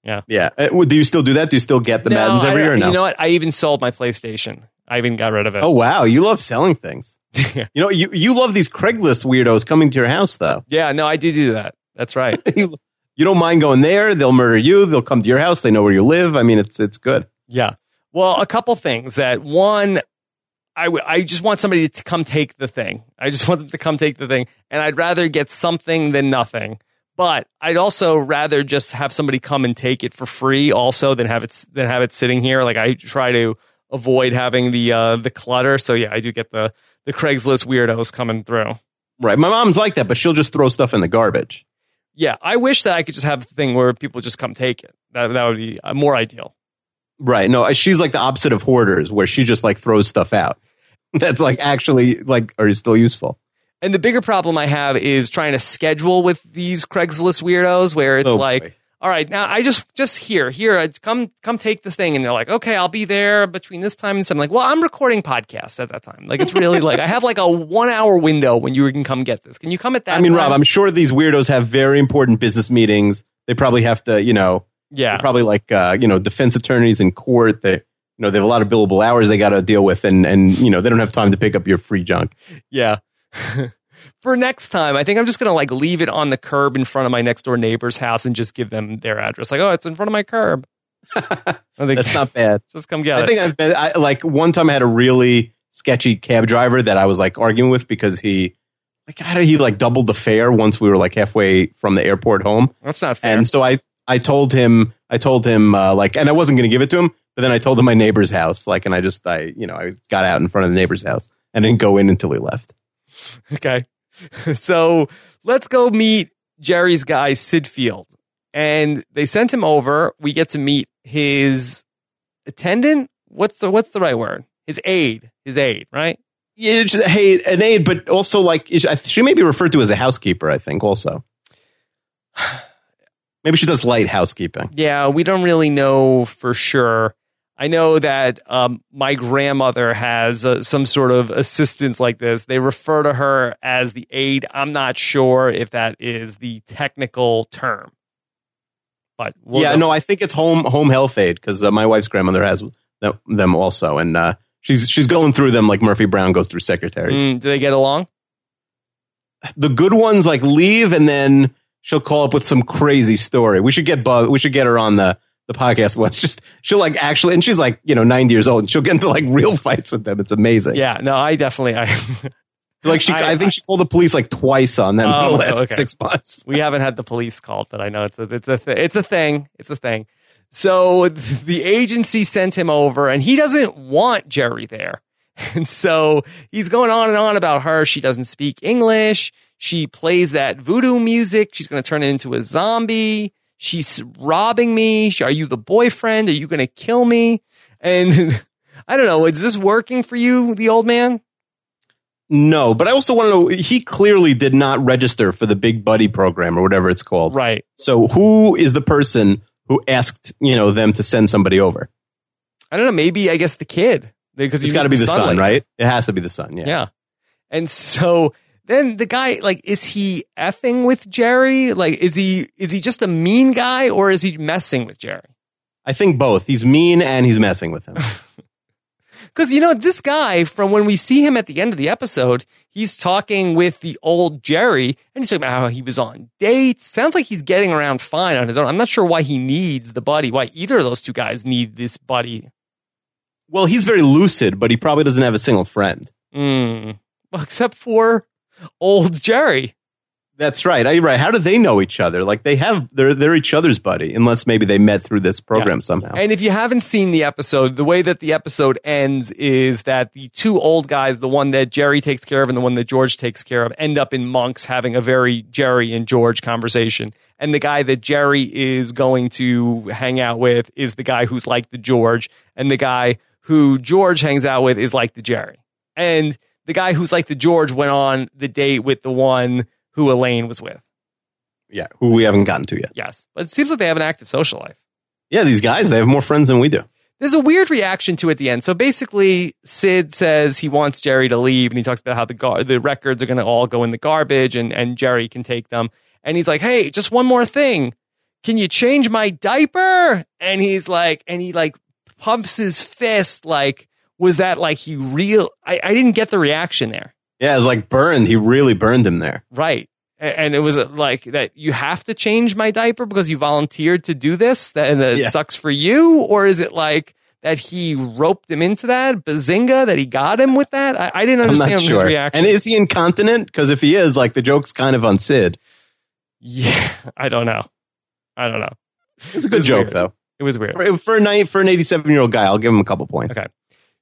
Yeah, Uh, do you still do that? Do you still get the Maddens every I, year? Or no. You know what? I even sold my PlayStation. I even got rid of it. oh wow, you love selling things. You know, you you love these Craigslist weirdos coming to your house though. yeah, no, I do do that. That's right. you, you don't mind going there. They'll murder you. They'll come to your house. They know where you live. I mean, it's it's good. yeah. Well, a couple things. That one, I w- I just want somebody to come take the thing. I just want them to come take the thing, and I'd rather get something than nothing. But I'd also rather just have somebody come and take it for free, also than have it than have it sitting here. Like I try to avoid having the uh, the clutter. So yeah, I do get the the Craigslist weirdos coming through. Right. My mom's like that, but she'll just throw stuff in the garbage. Yeah, I wish that I could just have a thing where people just come take it. That that would be uh, more ideal. Right. No, she's like the opposite of hoarders, where she just like throws stuff out. That's like actually like are still useful. And the bigger problem I have is trying to schedule with these Craigslist weirdos, where it's Oh, like, boy. All right, now I just just here, here, come come take the thing, and they're like, okay, I'll be there between this time and some. Like, well, I'm recording podcasts at that time. Like, it's really like I have like a one hour window when you can come get this. Can you come at that? I mean, time? Rob, I'm sure these weirdos have very important business meetings. They probably have to, you know, yeah, probably like uh, you know defense attorneys in court. They you know they have a lot of billable hours they got to deal with, and and you know they don't have time to pick up your free junk. Yeah. For next time, I think I'm just gonna like leave it on the curb in front of my next door neighbor's house and just give them their address. Like, oh, it's in front of my curb. I think That's not bad. just come get it. I it. think I've been I, like one time I had a really sketchy cab driver that I was like arguing with because he like how did he like doubled the fare once we were like halfway from the airport home. That's not fair. And so I, I told him, I told him, uh, like, and I wasn't going to give it to him, but then I told him my neighbor's house, like, and I just, I, you know, I got out in front of the neighbor's house and didn't go in until he left. Okay. so let's go meet Jerry's guy, Sid Field. And they sent him over. We get to meet his attendant. What's the what's the right word? His aide. His aide, right? Yeah, just, hey, an aide, but also like, she may be referred to as a housekeeper, I think, also. Maybe she does light housekeeping. Yeah, we don't really know for sure. I know that um, my grandmother has uh, some sort of assistance like this. They refer to her as the aide. I'm not sure if that is the technical term. But we'll yeah, no, I think it's home home health aid because uh, my wife's grandmother has them, them also, and uh, she's she's going through them like Murphy Brown goes through secretaries. Mm, do they get along? The good ones like leave, and then she'll call up with some crazy story. We should get Bub, we should get her on the the podcast was Just she'll like actually, and she's like you know ninety years old, and she'll get into like real fights with them. It's amazing. Yeah, no, I definitely. I like she, I, I- think she called the police like twice on them in Oh, the last okay. six months. we haven't had the police called, but I know it's a it's a th- it's a thing. It's a thing. So the agency sent him over, and he doesn't want Jerry there, and so he's going on and on about her. She doesn't speak English. She plays that voodoo music. She's going to turn into a zombie. She's robbing me. Are you the boyfriend? Are you going to kill me? And I don't know. Is this working for you, the old man? No, but I also want to know he clearly did not register for the Big Buddy program or whatever it's called. Right. So who is the person who asked, you know, them to send somebody over? I don't know. Maybe I guess the kid because It's got to be the son, right? It has to be the son. Yeah. Yeah. And so then the guy, like, is he effing with Jerry? Like, is he is he just a mean guy or is he messing with Jerry? I think both. He's mean and he's messing with him. Because you know this guy from when we see him at the end of the episode, he's talking with the old Jerry, and he's talking about how he was on dates. Sounds like he's getting around fine on his own. I'm not sure why he needs the buddy. Why either of those two guys need this buddy? well, he's very lucid, but he probably doesn't have a single friend. Mm. Well, except for old Jerry. That's right. I, right. How do they know each other? Like they have, they're they're each other's buddy, unless maybe they met through this program somehow. And if you haven't seen the episode, the way that the episode ends is that the two old guys, the one that Jerry takes care of and the one that George takes care of, end up in Monk's having a very Jerry and George conversation. And the guy that Jerry is going to hang out with is the guy who's like the George, and the guy who George hangs out with is like the Jerry. And the guy who's like the George went on the date with the one who Elaine was with. yeah, who we haven't gotten to yet. Yes. But it seems like they have an active social life. Yeah, these guys, they have more friends than we do. There's a weird reaction to it at the end. So basically, Sid says he wants Jerry to leave, and he talks about how the gar- the records are going to all go in the garbage, and and Jerry can take them. And he's like, "Hey, just one more thing, can you change my diaper?" And he's like, and he like pumps his fist, like, was that like he real? I, I didn't get the reaction there. Yeah, it's like burned. He really burned him there. Right. And it was uh, like that you have to change my diaper because you volunteered to do this that, and it Yeah. sucks for you? Or is it like that he roped him into that? Bazinga, that he got him with that? I, I didn't understand not his reaction. And is he incontinent? Because if he is, like the joke's kind of on Sid. yeah, I don't know. I don't know. It's a good It's joke weird. though. It was weird. For, for a night for an 87 year old guy, I'll give him a couple points. Okay.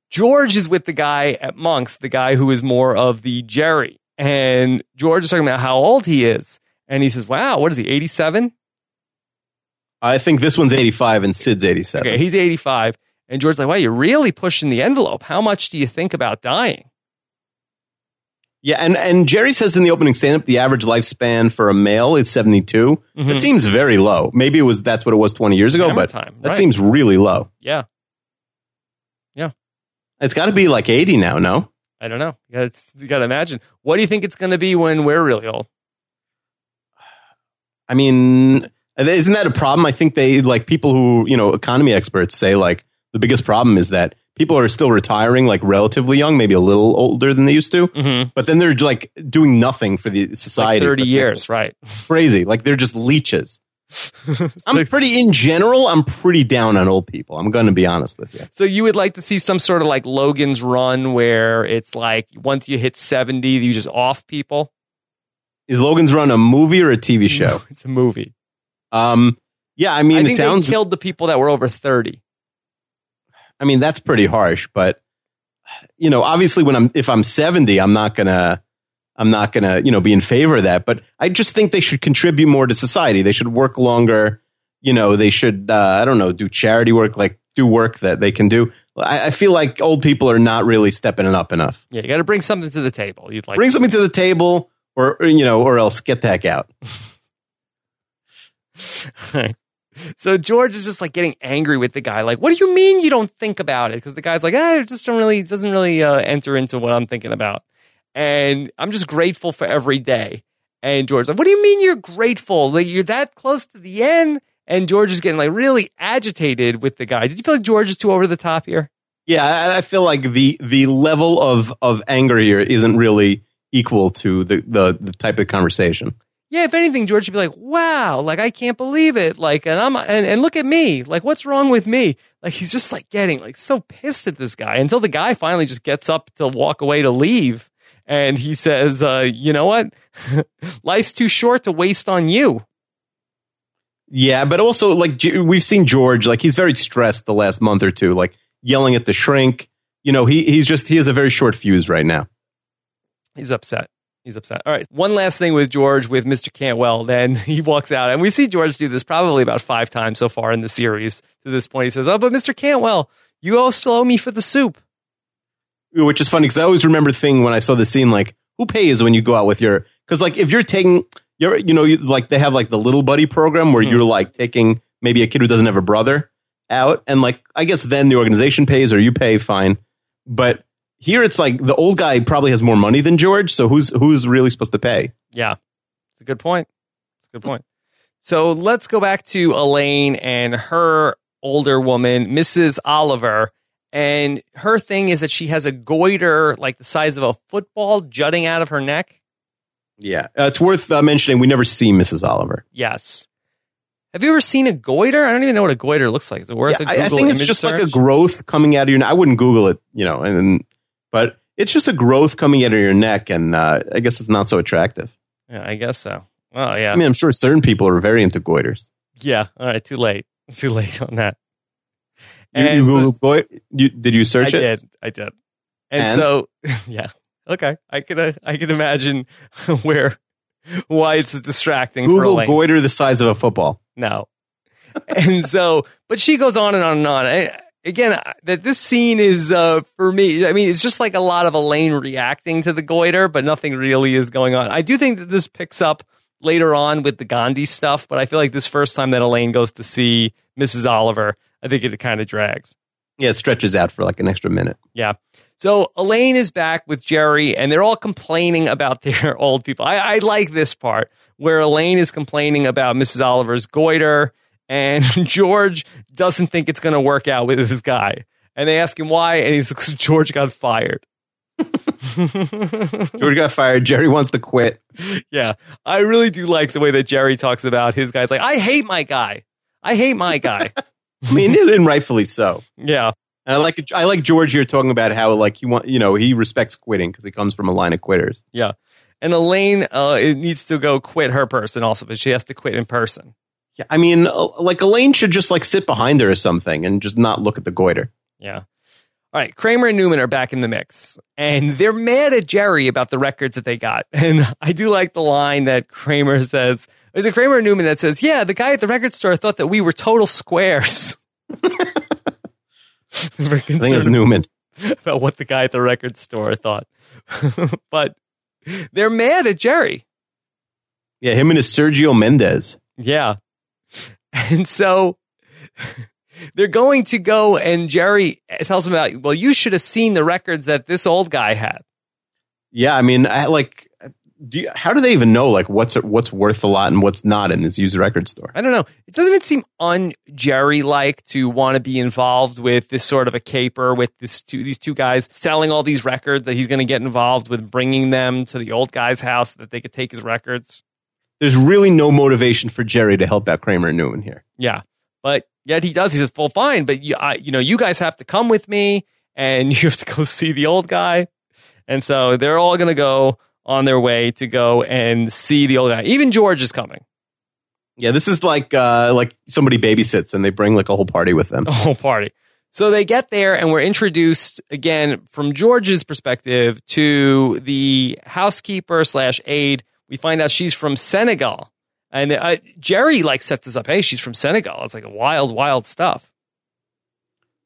George is with the guy at Monks, the guy who is more of the Jerry. And George is talking about how old he is. And he says, wow, what is he, 87? I think this one's 85 and Sid's 87. Okay, he's 85. And George's like, wow, you're really pushing the envelope. How much do you think about dying? Yeah, and, and Jerry says in the opening stand up the average lifespan for a male is 72. Mhm. That seems very low. Maybe it was that's what it was 20 years ago, Hammer but time, that right. seems really low. Yeah, It's got to be like 80 now, no? I don't know. You gotta, imagine. What do you think it's going to be when we're really old? I mean, isn't that a problem? I think they like people who, you know, economy experts say like the biggest problem is that people are still retiring like relatively young, maybe a little older than they used to, Mm-hmm. but then they're like doing nothing for the Like society. 30 years, right? It's crazy. Like they're just leeches. I'm pretty, in general, I'm pretty down on old people. I'm going to be honest with you. So you would like to see some sort of like Logan's run where it's like once you hit 70, you just off people? Is Logan's Run a movie or a TV show? It's a movie. Um, yeah, I mean, I it think sounds. they killed the people that were over 30. I mean, that's pretty harsh, but you know, obviously when I'm if I'm 70, I'm not going to I'm not going to, you know, be in favor of that, but I just think they should contribute more to society. They should work longer, you know, they should uh, I don't know, do charity work, like do work that they can do. I, I feel like old people are not really stepping it up enough. Yeah, you got to bring something to the table. You'd like Bring something to the table or, or, you know, or else get the heck out. Right. So George is just like getting angry with the guy. Like, what do you mean you don't think about it? Because the guy's like, ah, it just don't really doesn't really uh, enter into what I'm thinking about. And I'm just grateful for every day. And George's like, what do you mean you're grateful? Like you're that close to the end. And George is getting like really agitated with the guy. Did you feel like George is too over the top here? Yeah, I, I feel like the the level of of anger here isn't really equal to the the, the type of conversation. Yeah, if anything, George should be like, "Wow, like I can't believe it!" Like, and I'm and, and look at me, like, what's wrong with me? Like, he's just like getting like so pissed at this guy until the guy finally just gets up to walk away to leave, and he says, uh, "You know what? Life's too short to waste on you." Yeah, but also like we've seen George, like he's very stressed the last month or two, like yelling at the shrink. You know, he he's just he has a very short fuse right now. He's upset. He's upset. All right. One last thing with George with Mr. Cantwell. Then he walks out, and we see George do this probably about five times so far in the series. To this point, he says, "Oh, but Mr. Cantwell, you all still owe me for the soup." Which is funny because I always remember the thing when I saw the scene like who pays when you go out with your because like if you're taking you're you know you, like they have like the little buddy program where Mhm. you're like taking maybe a kid who doesn't have a brother out and like I guess then the organization pays or you pay fine but here it's like the old guy probably has more money than George so who's who's really supposed to pay Yeah, it's a good point. It's a good point. So let's go back to Elaine and her older woman, Mrs. Oliver. And her thing is that she has a goiter like the size of a football jutting out of her neck. yeah uh, it's worth uh, mentioning we never see Mrs. Oliver Yes. Have you ever seen a goiter? I don't even know what a goiter looks like. Is it worth Yeah, a I, Google I think it's just like a growth coming out of your. neck. I wouldn't Google it, you know, and but it's just a growth coming out of your neck, and uh, I guess it's not so attractive. Yeah, I guess so. Oh yeah, I mean, I'm sure certain people are very into goiters. yeah. All right, too late. Too late on that. You, you And so- Googled goiter? You, did you search it? I it? did. I did. And, And? so, yeah, okay. I can, uh, I could imagine where why it's distracting Google Elaine. goiter the size of a football. No. and so, but she goes on and on and on. I, again, I- that this scene is uh, for me. I mean, it's just like a lot of Elaine reacting to the goiter, but nothing really is going on. I do think that this picks up later on with the Gandhi stuff, but I feel like this first time that Elaine goes to see Mrs. Oliver, I think it kind of drags. Yeah, it stretches out for like an extra minute. Yeah. So Elaine is back with Jerry, and they're all complaining about their old people. I, I like this part where Elaine is complaining about Mrs. Oliver's goiter, and George doesn't think it's going to work out with this guy. And they ask him why, and he's George got fired. George got fired. Jerry wants to quit. yeah, I really do like the way that Jerry talks about his guy. It's like, I hate my guy. I hate my guy. I mean, and rightfully so. yeah. And I like I like George here talking about how like he want you know he respects quitting because he comes from a line of quitters. Yeah. And Elaine uh, it needs to go quit her person also, but she has to quit in person. Yeah, I mean, uh, like Elaine should just like sit behind her or something and just not look at the goiter. Yeah. All right, Kramer and Newman are back in the mix, and they're mad at Jerry about the records that they got. And I do like the line that Kramer says. There's a Kramer and Newman that says, "Yeah, the guy at the record store thought that we were total squares." I think it's Newman. about what the guy at the record store thought, but they're mad at Jerry. Yeah, him and his Sergio Mendes. Yeah. And so they're going to go, and Jerry tells him about, well, you should have seen the records that this old guy had. Yeah, I mean, I, like, do you, how do they even know like what's what's worth a lot and what's not in this used record store? I don't know. It doesn't it seem un Jerry like to want to be involved with this sort of a caper with this two, these two guys selling all these records that he's going to get involved with bringing them to the old guy's house so that they could take his records. There's really no motivation for Jerry to help out Kramer and Newman here. Yeah, but yet he does. He says, "Well, fine, but you, I, you know, you guys have to come with me, and you have to go see the old guy." And so they're all going to go on their way to go and see the old guy. Even George is coming. Yeah, this is like uh, like somebody babysits and they bring like a whole party with them. A whole party. So they get there and we're introduced again from George's perspective to the housekeeper slash aide. We find out she's from Senegal. And uh, Jerry like sets this up. Hey, she's from Senegal. It's like wild, wild stuff.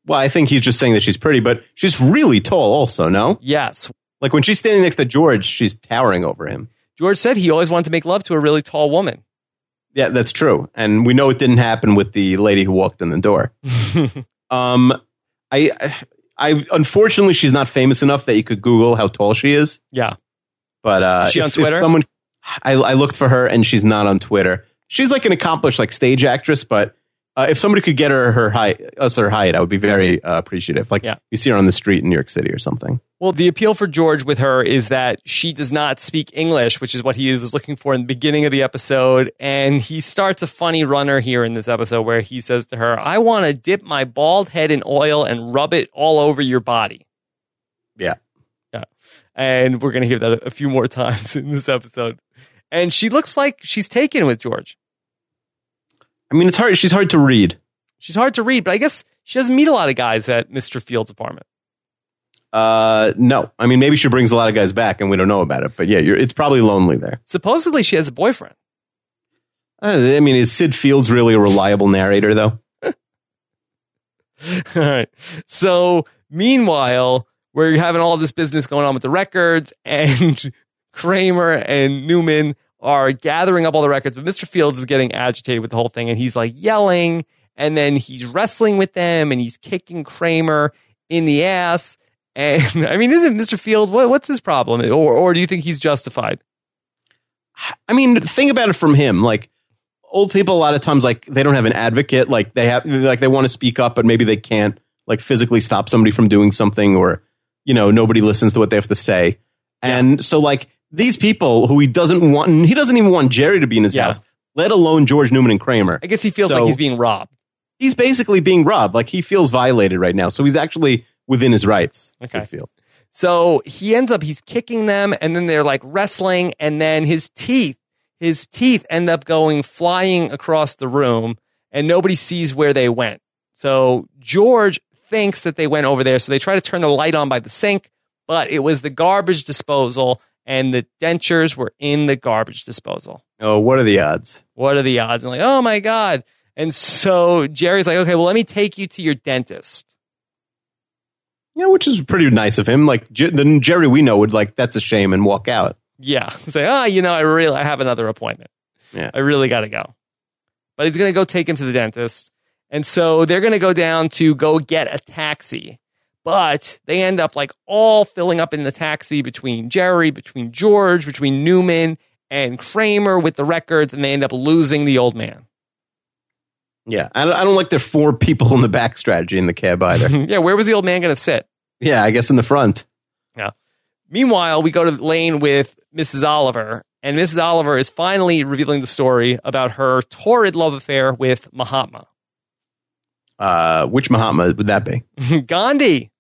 Well, I think he's just saying that she's pretty, but she's really tall also, no? Yes. Like when she's standing next to George, she's towering over him. George said he always wanted to make love to a really tall woman. Yeah, that's true. And we know it didn't happen with the lady who walked in the door. Um, I, I unfortunately she's not famous enough that you could Google how tall she is. yeah. But uh, Is she on if- if Twitter? someone, I, I looked for her and she's not on Twitter. She's like an accomplished like stage actress, but uh, if somebody could get her her height, us her height, I would be very uh, appreciative. Like Yeah. you see her on the street in New York City or something. Well, the appeal for George with her is that she does not speak English, which is what he was looking for in the beginning of the episode. And he starts a funny runner here in this episode where he says to her, I want to dip my bald head in oil and rub it all over your body. Yeah. Yeah. And we're going to hear that a few more times in this episode. And she looks like she's taken with George. I mean, it's hard. She's hard to read. She's hard to read, but I guess she doesn't meet a lot of guys at Mr. Field's apartment. Uh, no, I mean maybe she brings a lot of guys back and we don't know about it. But yeah, you're, it's probably lonely there. Supposedly she has a boyfriend. Uh, I mean, is Sid Fields really a reliable narrator though? All right. So meanwhile, you're having all this business going on with the records, and Kramer and Newman are gathering up all the records, but Mr. Fields is getting agitated with the whole thing, and he's like yelling, and then he's wrestling with them, and he's kicking Kramer in the ass. And I mean, isn't Mr. Fields what, what's his problem, or or do you think he's justified? I mean, think about it from him. Like old people, a lot of times, like they don't have an advocate. Like they have, like they want to speak up, but maybe they can't, like physically stop somebody from doing something, or you know, nobody listens to what they have to say. And so, like these people who he doesn't want, he doesn't even want Jerry to be in his Yeah. house, let alone George Newman and Kramer. I guess he feels So- like he's being robbed. He's basically being robbed. Like he feels violated right now. So he's actually within his rights. Okay. Feel. So he ends up he's kicking them and then they're like wrestling and then his teeth his teeth end up going flying across the room and nobody sees where they went. So George thinks that they went over there so they try to turn the light on by the sink but it was the garbage disposal and the dentures were in the garbage disposal. Oh, what are the odds? What are the odds? And like, oh my god. And so Jerry's like, "Okay, well let me take you to your dentist." Yeah, which is pretty nice of him. Like the Jerry we know would like that's a shame and walk out. Yeah. Say, oh, you know, I really I have another appointment. Yeah. I really got to go. But he's going to go take him to the dentist. And so they're going to go down to go get a taxi. But they end up like all filling up in the taxi between Jerry, between George, between Newman and Kramer with the records, and they end up losing the old man. Yeah, I don't, I don't like the four people in the back strategy in the cab either. yeah, where was the old man going to sit? yeah, I guess in the front. Yeah. Meanwhile, we go to Elaine with Mrs. Oliver, and Mrs. Oliver is finally revealing the story about her torrid love affair with Mahatma. Uh, which Mahatma would that be? Gandhi.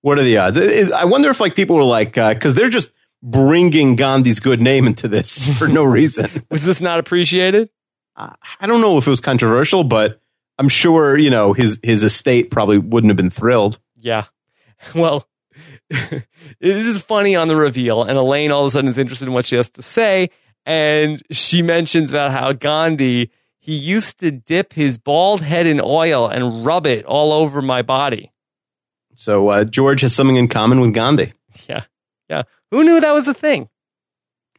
What are the odds? It- it- I wonder if like people were like because they're just bringing Gandhi's good name into this for no reason. Was this not appreciated? I don't know if it was controversial, but I'm sure you know his his estate probably wouldn't have been thrilled. Yeah. Well, it is funny on the reveal, and Elaine all of a sudden is interested in what she has to say, and she mentions about how Gandhi he used to dip his bald head in oil and rub it all over my body. So uh, George has something in common with Gandhi. Yeah, yeah. Who knew that was a thing?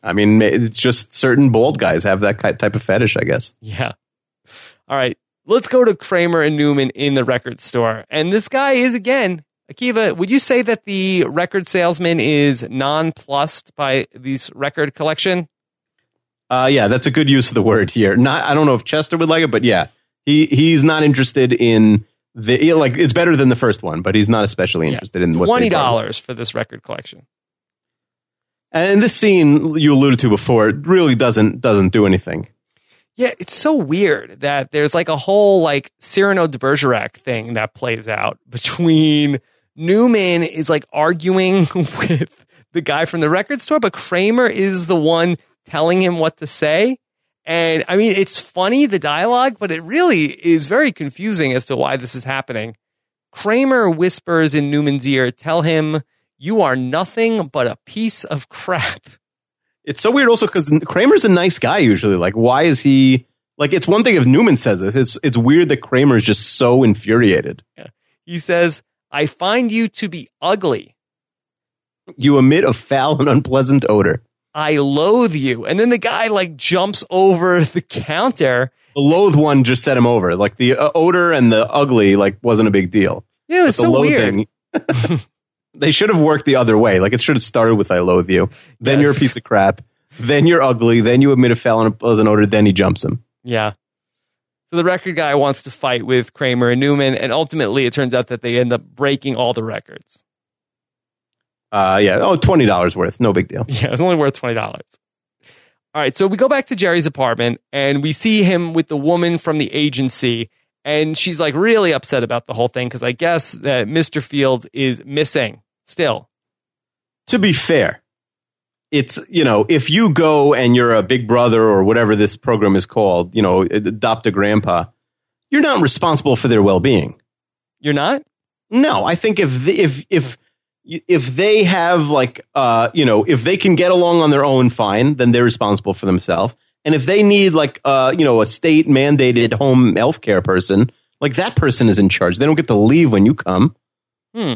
I mean, it's just certain bald guys have that type of fetish, I guess. Yeah. All right. Let's go to Kramer and Newman in the record store. And this guy is again, Akiva, would you say that the record salesman is nonplussed by this record collection? Uh, yeah, that's a good use of the word here. Not, I don't know if Chester would like it, but yeah, he he's not interested in the yeah, like. It's better than the first one, but he's not especially interested in what twenty dollars for this record collection. And this scene you alluded to before it really doesn't doesn't do anything. Yeah, it's so weird that there's like a whole like Cyrano de Bergerac thing that plays out between Newman is like arguing with the guy from the record store, but Kramer is the one telling him what to say. And I mean, it's funny, the dialogue, but it really is very confusing as to why this is happening. Kramer whispers in Newman's ear, tell him, you are nothing but a piece of crap. It's so weird also because Kramer's a nice guy usually. Like, why is he like? It's one thing if Newman says this. It's it's weird that Kramer is just so infuriated. He says, I find you to be ugly. You emit a foul and unpleasant odor. I loathe you. And then the guy like jumps over the counter. The loathe one just set him over. Like the uh, odor and the ugly like wasn't a big deal. Yeah, it's so weird. they should have worked the other way. Like it should have started with "I loathe you," then Yeah. you're a piece of crap, then you're ugly, then you admit a foul and unpleasant odor, then he jumps him. Yeah. So the record guy wants to fight with Kramer and Newman, and ultimately it turns out that they end up breaking all the records. Uh, yeah. Oh, twenty dollars worth. No big deal. Yeah, it's only worth twenty dollars. All right, so we go back to Jerry's apartment and we see him with the woman from the agency, and she's like really upset about the whole thing because I guess that Mr. Fields is missing still. To be fair, it's you know if you go and you're a big brother or whatever this program is called, you know, adopt a grandpa, you're not responsible for their well being. You're not. No, I think if the, if if if they have like uh you know if they can get along on their own, fine, then they're responsible for themselves. And if they need like uh you know a state mandated home health care person, like that person is in charge. They don't get to leave when you come. Hmm.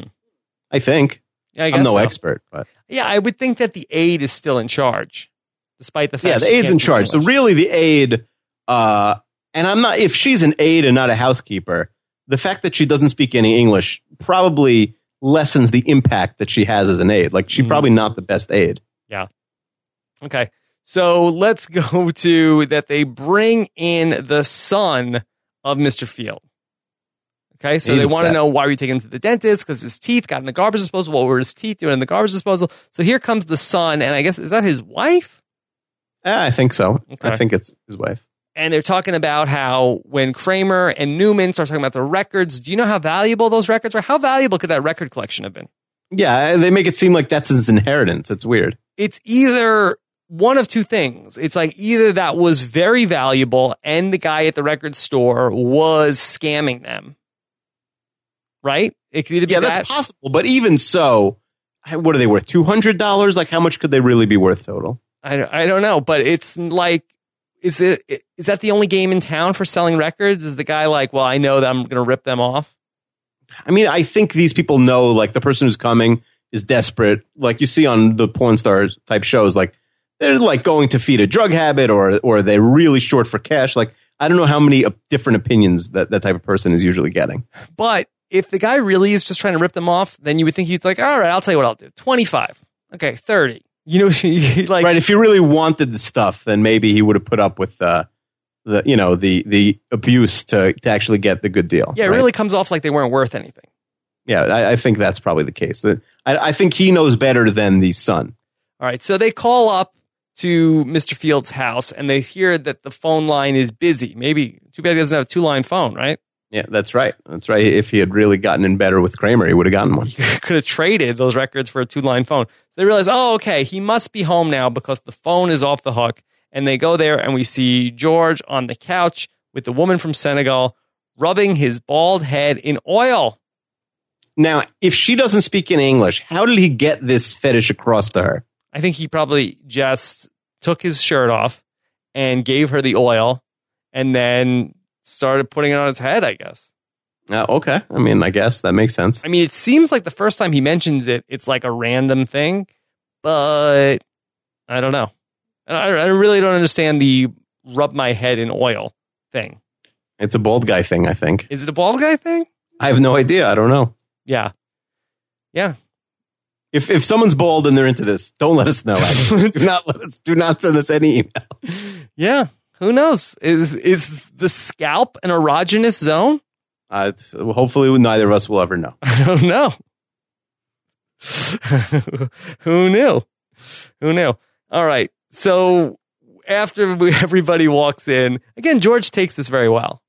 I think. Yeah, I guess I'm no so. expert, but Yeah, I would think that the aide is still in charge, despite the fact. yeah, the aide's in charge. So really, the aide, uh, and I'm not. If she's an aide and not a housekeeper, the fact that she doesn't speak any English probably lessens the impact that she has as an aide. Like she's Mhm. probably not the best aide. Yeah. Okay. So let's go to that they bring in the son of Mr. Field. Okay, so He's they want to know why we take him to the dentist because his teeth got in the garbage disposal. What were his teeth doing in the garbage disposal? So here comes the son, and I guess is that his wife? Eh, I think so. Okay. I think it's his wife. And they're talking about how when Kramer and Newman start talking about the records, do you know how valuable those records were? How valuable could that record collection have been? Yeah, uh, they make it seem like that's his inheritance. It's weird. it's either one of two things. It's like either that was very valuable and the guy at the record store was scamming them. Right? It could either be Yeah, that. that's possible. But even so, what are they worth? Two hundred dollars? Like, how much could they really be worth total? I, I don't know, but it's like, is it is that the only game in town for selling records? Is the guy like, well, I know that I'm going to rip them off? I mean, I think these people know, like, the person who's coming is desperate. Like you see on the Pawn Star type shows, like they're like going to feed a drug habit, or or they're really short for cash. Like, I don't know how many uh, different opinions that that type of person is usually getting. But if the guy really is just trying to rip them off, then you would think he's like, all right, I'll tell you what I'll do. 25. Okay, 30. You know, like, right? If he really wanted the stuff, then maybe he would have put up with uh, the you know the the abuse to to actually get the good deal. yeah, it right? really comes off like they weren't worth anything. Yeah, I, I think that's probably the case. I, I think he knows better than the son. All right. So they call up to Mr. Fields' house and they hear that the phone line is busy. Maybe too bad he doesn't have a two line phone, right? Yeah, that's right. That's right. If he had really gotten in better with Kramer, he would have gotten one. Could have traded those records for a two line phone. They realize, oh, okay, he must be home now because the phone is off the hook. And they go there and we see George on the couch with the woman from Senegal rubbing his bald head in oil. Now, if she doesn't speak in English, how did he get this fetish across to her? I think he probably just took his shirt off and gave her the oil and then started putting it on his head, I guess. Uh, okay, I mean, I guess that makes sense. I mean, it seems like the first time he mentions it, it's like a random thing, but I don't know. I, I really don't understand the rub my head in oil thing. It's a bald guy thing, I think. Is it a bald guy thing? I have no idea. I don't know. Yeah. Yeah. If if someone's bald and they're into this, don't let us know. Do not let us. Do not send us any email. Yeah. Who knows? Is is the scalp an erogenous zone? Uh, hopefully, neither of us will ever know. I don't know. Who knew? Who knew? All right. So after we, everybody walks in, again, George takes this very well.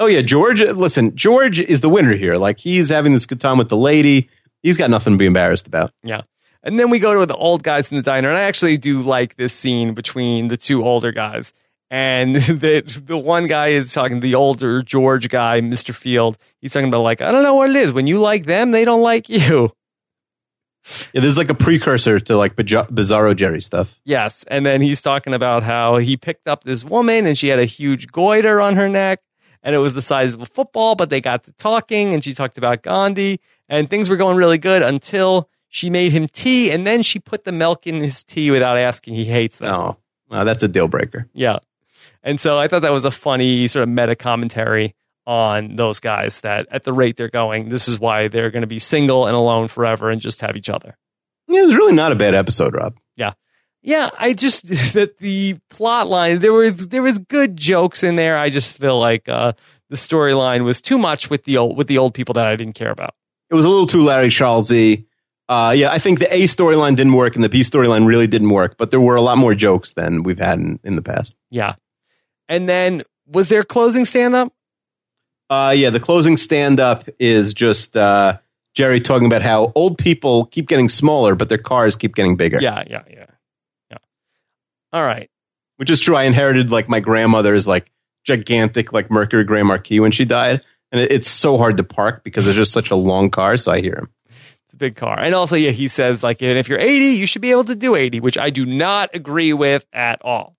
Oh yeah, George. Listen, George is the winner here. Like he's having this good time with the lady. He's got nothing to be embarrassed about. Yeah. And then we go to the old guys in the diner. And I actually do like this scene between the two older guys. And the, the one guy is talking to the older George guy, Mr. Field. He's talking about, like, I don't know what it is. When you like them, they don't like you. Yeah, this is like a precursor to like Bizar- Bizarro Jerry stuff. Yes. And then he's talking about how he picked up this woman and she had a huge goiter on her neck. And it was the size of a football, but they got to talking and she talked about Gandhi. And things were going really good until she made him tea. And then she put the milk in his tea without asking. He hates that. No, no, that's a deal breaker. Yeah. And so I thought that was a funny sort of meta commentary on those guys that at the rate they're going, this is why they're going to be single and alone forever and just have each other. Yeah, it's really not a bad episode, Rob. Yeah, Yeah, I just that the plot line there was there was good jokes in there. I just feel like uh, the storyline was too much with the old with the old people that I didn't care about. It was a little too Larry Charlesy. Uh, yeah, I think the A storyline didn't work and the B storyline really didn't work, but there were a lot more jokes than we've had in, in the past. Yeah, and then was there a closing stand up? Uh, yeah, the closing stand up is just uh, Jerry talking about how old people keep getting smaller, but their cars keep getting bigger. Yeah, yeah, yeah, yeah. All right. which is true. I inherited like my grandmother's like gigantic like Mercury Grand Marquis when she died, and it, it's so hard to park because it's just such a long car. So I hear him. Big car. And also, yeah, he says like, and if you're 80, you should be able to do 80, which I do not agree with at all.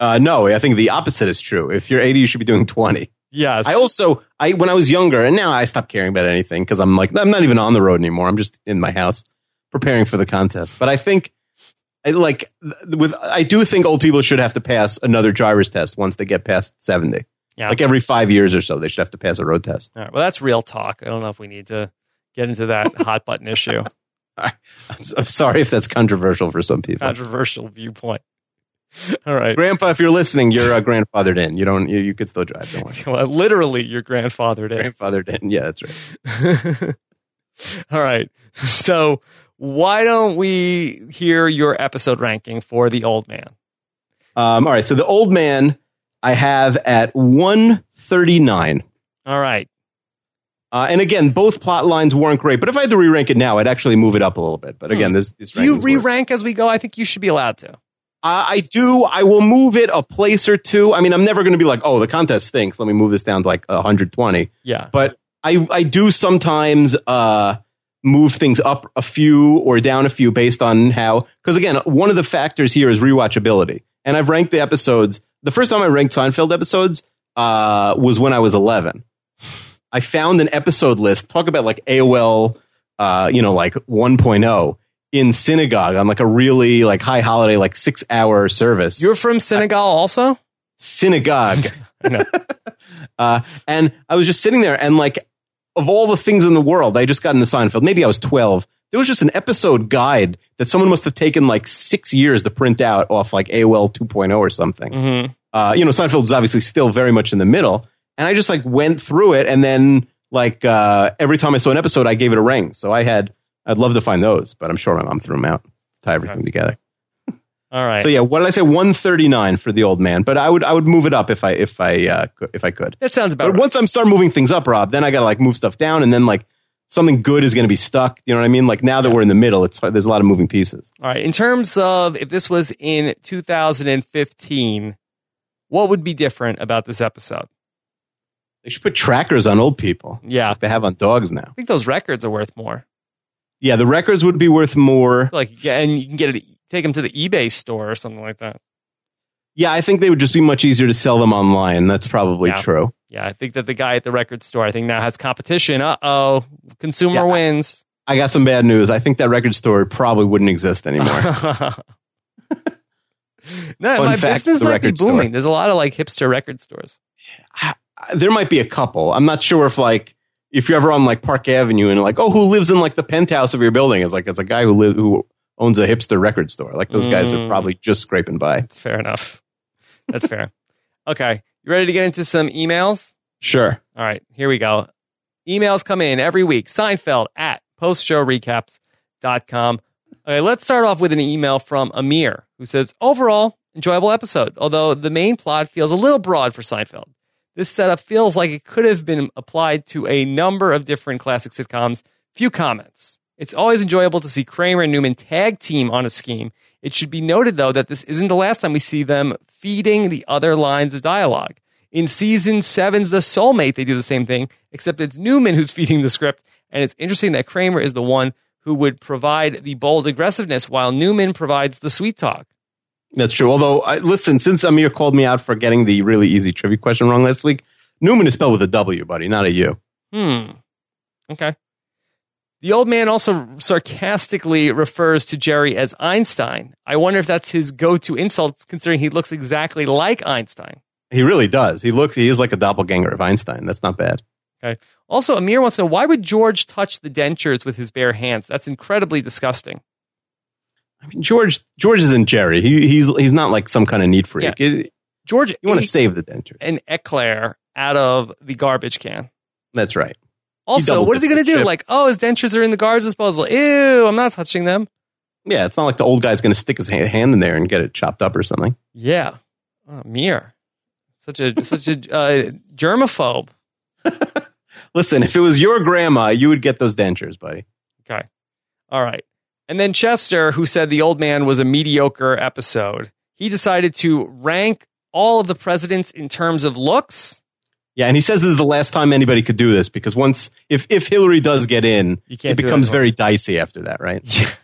Uh, no, I think the opposite is true. If you're 80, you should be doing 20. Yes. I also, I when I was younger, and now I stopped caring about anything because I'm like, I'm not even on the road anymore. I'm just in my house preparing for the contest. But I think, I like with, I do think old people should have to pass another driver's test once they get past seventy. Yeah. Like every five years or so, they should have to pass a road test. All right. Well, that's real talk. I don't know if we need to get into that hot button issue. I'm, I'm sorry if that's controversial for some people. Controversial viewpoint. All right. Grandpa, if you're listening, you're uh, grandfathered in. You don't. You, you could still drive. Don't worry. Well, literally, your grandfather did. Grandfathered in. Yeah, that's right. All right. So, why don't we hear your episode ranking for the old man? Um, all right. So the old man, I have at 139. All right. Uh, and again, both plot lines weren't great. But if I had to re-rank it now, I'd actually move it up a little bit. But again, this, this Hmm. Do you re were- rank as we go? I think you should be allowed to. Uh, I do. I will move it a place or two. I mean, I'm never going to be like, oh, the contest stinks. Let me move this down to like 120. Yeah. But I, I do sometimes uh, move things up a few or down a few based on how. Because again, one of the factors here is rewatchability. And I've ranked the episodes. The first time I ranked Seinfeld episodes uh, was when I was 11. I found an episode list. Talk about like AOL, uh, you know, like 1.0 in synagogue on like a really like high holiday, like six hour service. You're from Senegal also? synagogue. Uh, and I was just sitting there and like, of all the things in the world, I just got into Seinfeld. Maybe I was 12. There was just an episode guide that someone must have taken like six years to print out off like AOL 2.0 or something. Mhm. Uh, you know, Seinfeld was obviously still very much in the middle. And I just like went through it. And then like, uh, every time I saw an episode, I gave it a ring. So I had, I'd love to find those, but I'm sure my mom threw them out to tie everything together. All right. So yeah, what did I say? 139 for the old man, but I would, I would move it up if I, if I uh, if I could. that sounds about But right. once I'm start moving things up, Rob, then I gotta like move stuff down, and then like something good is gonna be stuck. You know what I mean? Like now that we're in the middle, it's there's a lot of moving pieces. All right. In terms of if this was in 2015, what would be different about this episode? They should put trackers on old people. Yeah. Like they have on dogs now. I think those records are worth more. Yeah, the records would be worth more. Like, yeah, and you can get it, take them to the eBay store or something like that. Yeah, I think they would just be much easier to sell them online. That's probably Yeah. true. Yeah, I think that the guy at the record store, I think now has competition. Uh oh, consumer Yeah, wins. I got some bad news. I think that record store probably wouldn't exist anymore. no, Fun my fact, business might be record store. booming. There's a lot of like hipster record stores. There might be a couple. I'm not sure if like if you're ever on like Park Avenue and like, oh, who lives in like the penthouse of your building? It's like it's a guy who live who owns a hipster record store. Like those guys are Mm. probably just scraping by. That's fair enough. That's fair. Okay, you ready to get into some emails? Sure. All right, here we go. Emails come in every week. Seinfeld at postshowrecaps.com. Okay, let's start off with an email from Amir who says, Overall, enjoyable episode, although the main plot feels a little broad for Seinfeld. This setup feels like it could have been applied to a number of different classic sitcoms. Few comments. It's always enjoyable to see Kramer and Newman tag team on a scheme. It should be noted, though, that this isn't the last time we see them feeding the other lines of dialogue. In season seven's The Soulmate, they do the same thing, except it's Newman who's feeding the script. And it's interesting that Kramer is the one who would provide the bold aggressiveness while Newman provides the sweet talk. That's true. Although, I, listen, since Amir called me out for getting the really easy trivia question wrong last week, Newman is spelled with a W, buddy, not a U. Hmm. Okay. The old man also sarcastically refers to Jerry as Einstein. I wonder if that's his go to insult, considering he looks exactly like Einstein. He really does. He looks. He is like a doppelganger of Einstein. That's not bad. Okay. Also, Amir wants to know why would George touch the dentures with his bare hands? That's incredibly disgusting. I mean, George. George isn't Jerry. He, he's he's not like some kind of neat freak. You George you want to save the dentures. an eclair out of the garbage can. That's right. Also, what is he going to do? chip. Like, oh, his dentures are in the garbage disposal. Ew, I'm not touching them. Yeah, it's not like the old guy's going to stick his hand in there and get it chopped up or something. Yeah. Oh, Amir. Such a such a uh, germaphobe. Listen, if it was your grandma, you would get those dentures, buddy. Okay. All right. And then Chester, who said the old man was a mediocre episode, he decided to rank all of the presidents in terms of looks. Yeah, and he says this is the last time anybody could do this because once if if Hillary does get in, it do it becomes very dicey after that, right?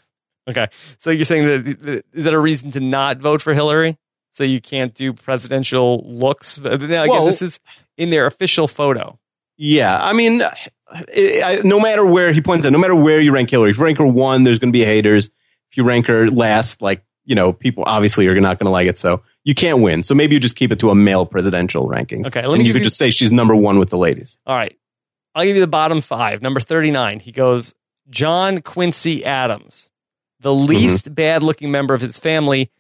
Yeah. Okay. So you're saying that is that a reason to not vote for Hillary? so you can't do presidential looks. Then Again, Well- this is in their official photo. Yeah, I mean, I, no matter where he points out, no matter where you rank Hillary, if you rank her one, there's going to be haters. If you rank her last, like you know, people obviously are not going to like it. So you can't win. So maybe you just keep it to a male presidential ranking. Okay, let me and you could you- just say she's number one with the ladies. All right. I'll give you the bottom five. Number 39, he goes John Quincy Adams, the Mm-hmm. least bad looking member of his family,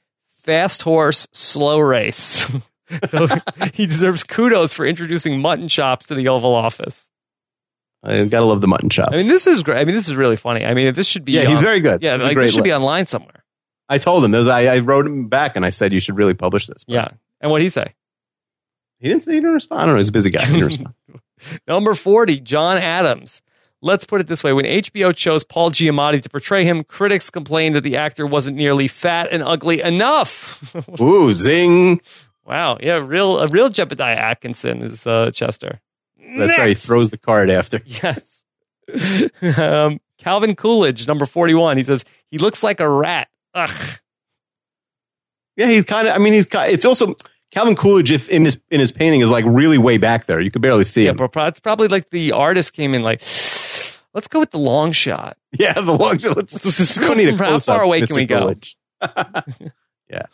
fast horse, slow race. He deserves kudos for introducing mutton chops to the Oval Office. I gotta love the mutton chops. I mean, this is great. I mean, this is really funny. I mean, this should be. yeah, he's very good. Yeah, This like, this should be online somewhere. I told him. Those, I, I wrote him back and I said you should really publish this. But Yeah. And what would he say? he didn't. say He didn't respond. I don't know. He's a busy guy. He didn't respond. Number 40, John Adams. Let's put it this way. When HBO chose Paul Giamatti to portray him, critics complained that the actor wasn't nearly fat and ugly enough. Ooh, zing! wow. Yeah, real a real Jebediah Atkinson is uh, Chester. That's right. He throws the card after. Yes. um, Calvin Coolidge, number 41. He says, he looks like a rat. Ugh. Yeah, he's kind of. I mean, he's. ki- It's also Calvin Coolidge. If in his in his painting is like really way back there, you could barely see Yeah, him. but it's probably like the artist came in like, let's go with the long shot. Yeah, the long. Let's, Let's just we go need a from how close up. far away can we go? Yeah,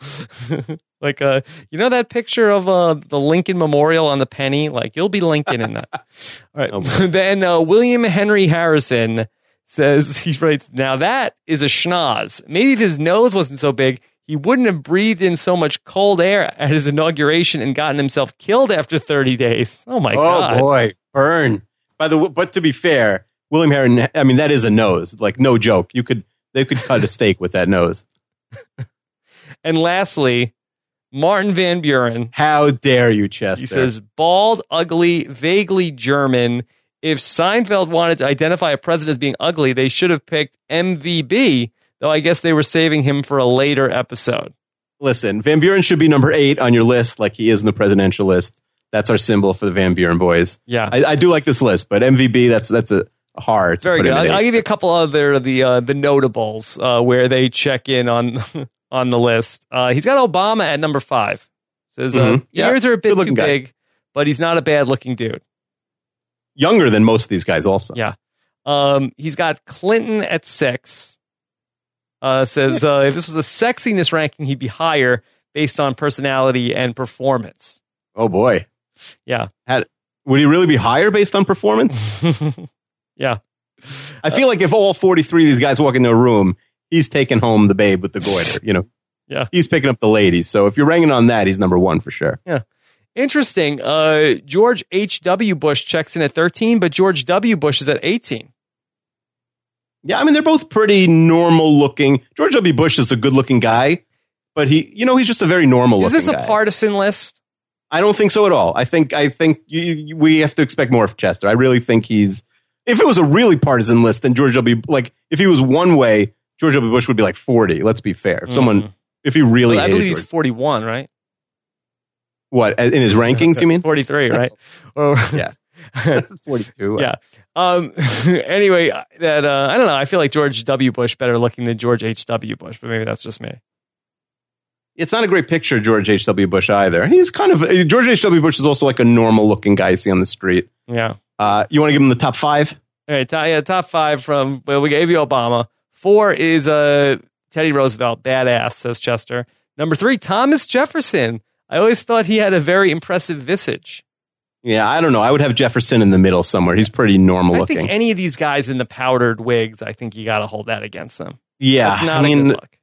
like uh you know that picture of uh the Lincoln Memorial on the penny? Like you'll be Lincoln in that. All right. Oh, then uh, William Henry Harrison says he writes, now that is a schnoz. Maybe if his nose wasn't so big, he wouldn't have breathed in so much cold air at his inauguration and gotten himself killed after 30 days. Oh my oh god. Oh boy, burn. By the way, but to be fair, William Harron. I mean, that is a nose. Like no joke. You could they could cut a steak with that nose. And lastly, Martin Van Buren How dare you, Chester? He says bald, ugly, vaguely German. If Seinfeld wanted to identify a president as being ugly, they should have picked MVB, though I guess they were saving him for a later episode. Listen, Van Buren should be number eight on your list, like he is in the presidential list. That's our symbol for the Van Buren boys. Yeah. I, I do like this list, but MVB that's that's a hard. Very good. I'll, I'll give you a couple other the uh, the notables uh, where they check in on on the list. Uh, he's got Obama at number five. Says uh, Mhm. Yeah, ears are a bit too guy. big, but he's not a bad looking dude. Younger than most of these guys, also. Yeah. Um, he's got Clinton at six. Uh, says uh, if this was a sexiness ranking, he'd be higher based on personality and performance. Oh boy, Yeah. Had, would he really be higher based on performance? yeah. I feel like if all forty-three of these guys walk into a room, he's taking home the babe with the goiter. You know, Yeah. he's picking up the ladies. So if you're ranking on that, he's number one for sure. Yeah. Interesting. Uh, George H.W. Bush checks in at 13, but George W. Bush is at 18. Yeah, I mean they're both pretty normal looking. George W. Bush is a good-looking guy, but he, you know, he's just a very normal Is looking this a guy. partisan list? I don't think so at all. I think I think you, you- we have to expect more of Chester. I really think he's. If it was a really partisan list, then George W. Like if he was one way, George W. Bush would be like forty. Let's be fair. If someone, Mhm. if he really, Well, I believe he's 41, right? what in his rankings? You mean 43, right? Or- Yeah. forty-two? yeah. Um, anyway, that uh, I don't know. I feel like George W. Bush better looking than George H. W. Bush, but maybe that's just me. It's not a great picture, of George H. W. Bush either. He's kind of George H. W. Bush is also like a normal looking guy you see on the street. Yeah. Uh, you want to give him the top five? All right. Top, yeah, top five from well, we gave you Obama. Four is uh, Teddy Roosevelt, badass, says Chester. Number three, Thomas Jefferson. I always thought he had a very impressive visage. Yeah, I don't know. I would have Jefferson in the middle somewhere. He's pretty normal I looking. think any of these guys in the powdered wigs, I think you got to hold that against them. yeah, That's not I mean, a good look.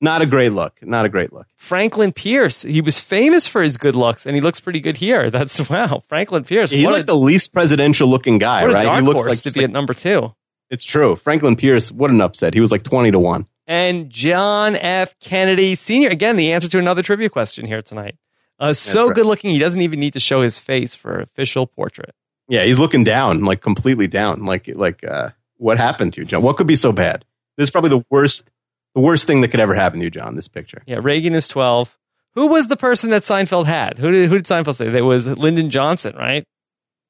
not a great look. Not a great look. Franklin Pierce, he was famous for his good looks, and he looks pretty good here. That's wow, Franklin Pierce. He's like a, the least presidential looking guy, right? He looks like, to be like- at number two. It's true. Franklin Pierce, what an upset. He was like 20 to 1. And John F. Kennedy Sr. Again, the answer to another trivia question here tonight. Uh, so right. good looking, he doesn't even need to show his face for official portrait. Yeah, he's looking down, like completely down. Like like uh what happened to you, John? What could be so bad? This is probably the worst the worst thing that could ever happen to you, John, this picture. Yeah, Reagan is 12. Who was the person that Seinfeld had? Who did, who did Seinfeld say? That was Lyndon Johnson, right?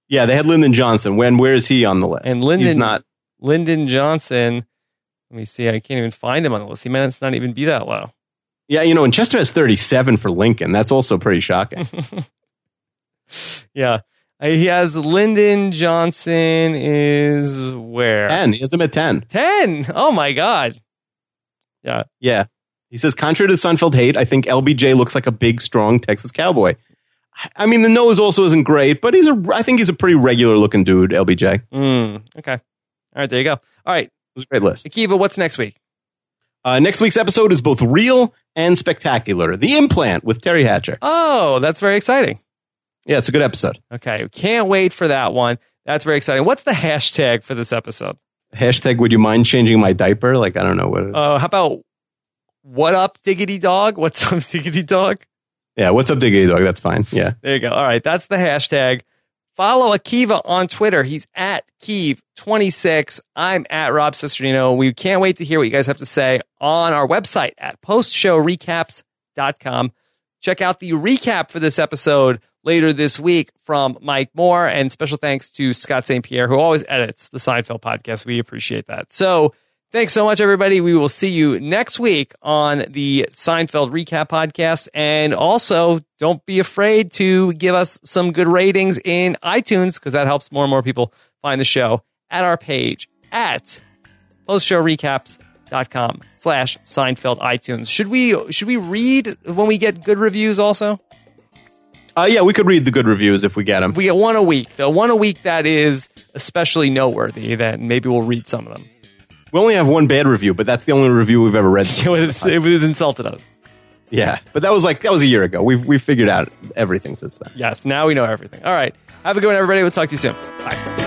Yeah, they had Lyndon Johnson. When where is he on the list? And Lyndon- he's not Lyndon Johnson. Let me see. I can't even find him on the list. He might not even be that low. Yeah, you know, and Chester has 37 for Lincoln. That's also pretty shocking. Yeah. Uh, He has Lyndon Johnson is where? 10. He has him at 10. 10. Oh my God. Yeah. Yeah. He says, contrary to Seinfeld hate, I think LBJ looks like a big, strong Texas cowboy. I mean, the nose also isn't great, but he's a. I think he's a pretty regular looking dude. LBJ. Mm, okay. All right. There you go. All right. was a great list. Akiva, what's next week? Uh, next week's episode is both real and spectacular. The Implant with Teri Hatcher. Oh, that's very exciting. Yeah, it's a good episode. Okay. Can't wait for that one. That's very exciting. What's the hashtag for this episode? Hashtag. Would you mind changing my diaper? Like I don't know what. Uh, how about what up, diggity dog? What's up, diggity dog? yeah. What's up, Diggity Dog? That's fine. Yeah. There you go. All right. That's the hashtag. Follow Akiva on Twitter. He's at Keeve26. I'm at Rob Cesternino. We can't wait to hear what you guys have to say on our website at postshowrecaps.com. Check out the recap for this episode later this week from Mike Moore. And special thanks to Scott St. Pierre, who always edits the Seinfeld podcast. We appreciate that. So thanks so much, everybody. We will see you next week on the Seinfeld recap podcast. And also, don't be afraid to give us some good ratings in iTunes because that helps more and more people find the show at our page at postshowrecaps.com slash Seinfeld iTunes. Should we should we read when we get good reviews also? Uh, yeah, we could read the good reviews if we get them. If we get one a week, the one a week that is especially noteworthy, then maybe we'll read some of them. We only have one bad review, but that's the only review we've ever read. It was, it was insulted us. Yeah, but that was like that was a year ago. We've we figured out everything since then. Yes, now we know everything. All right. Have a good one, everybody. We'll talk to you soon. Bye.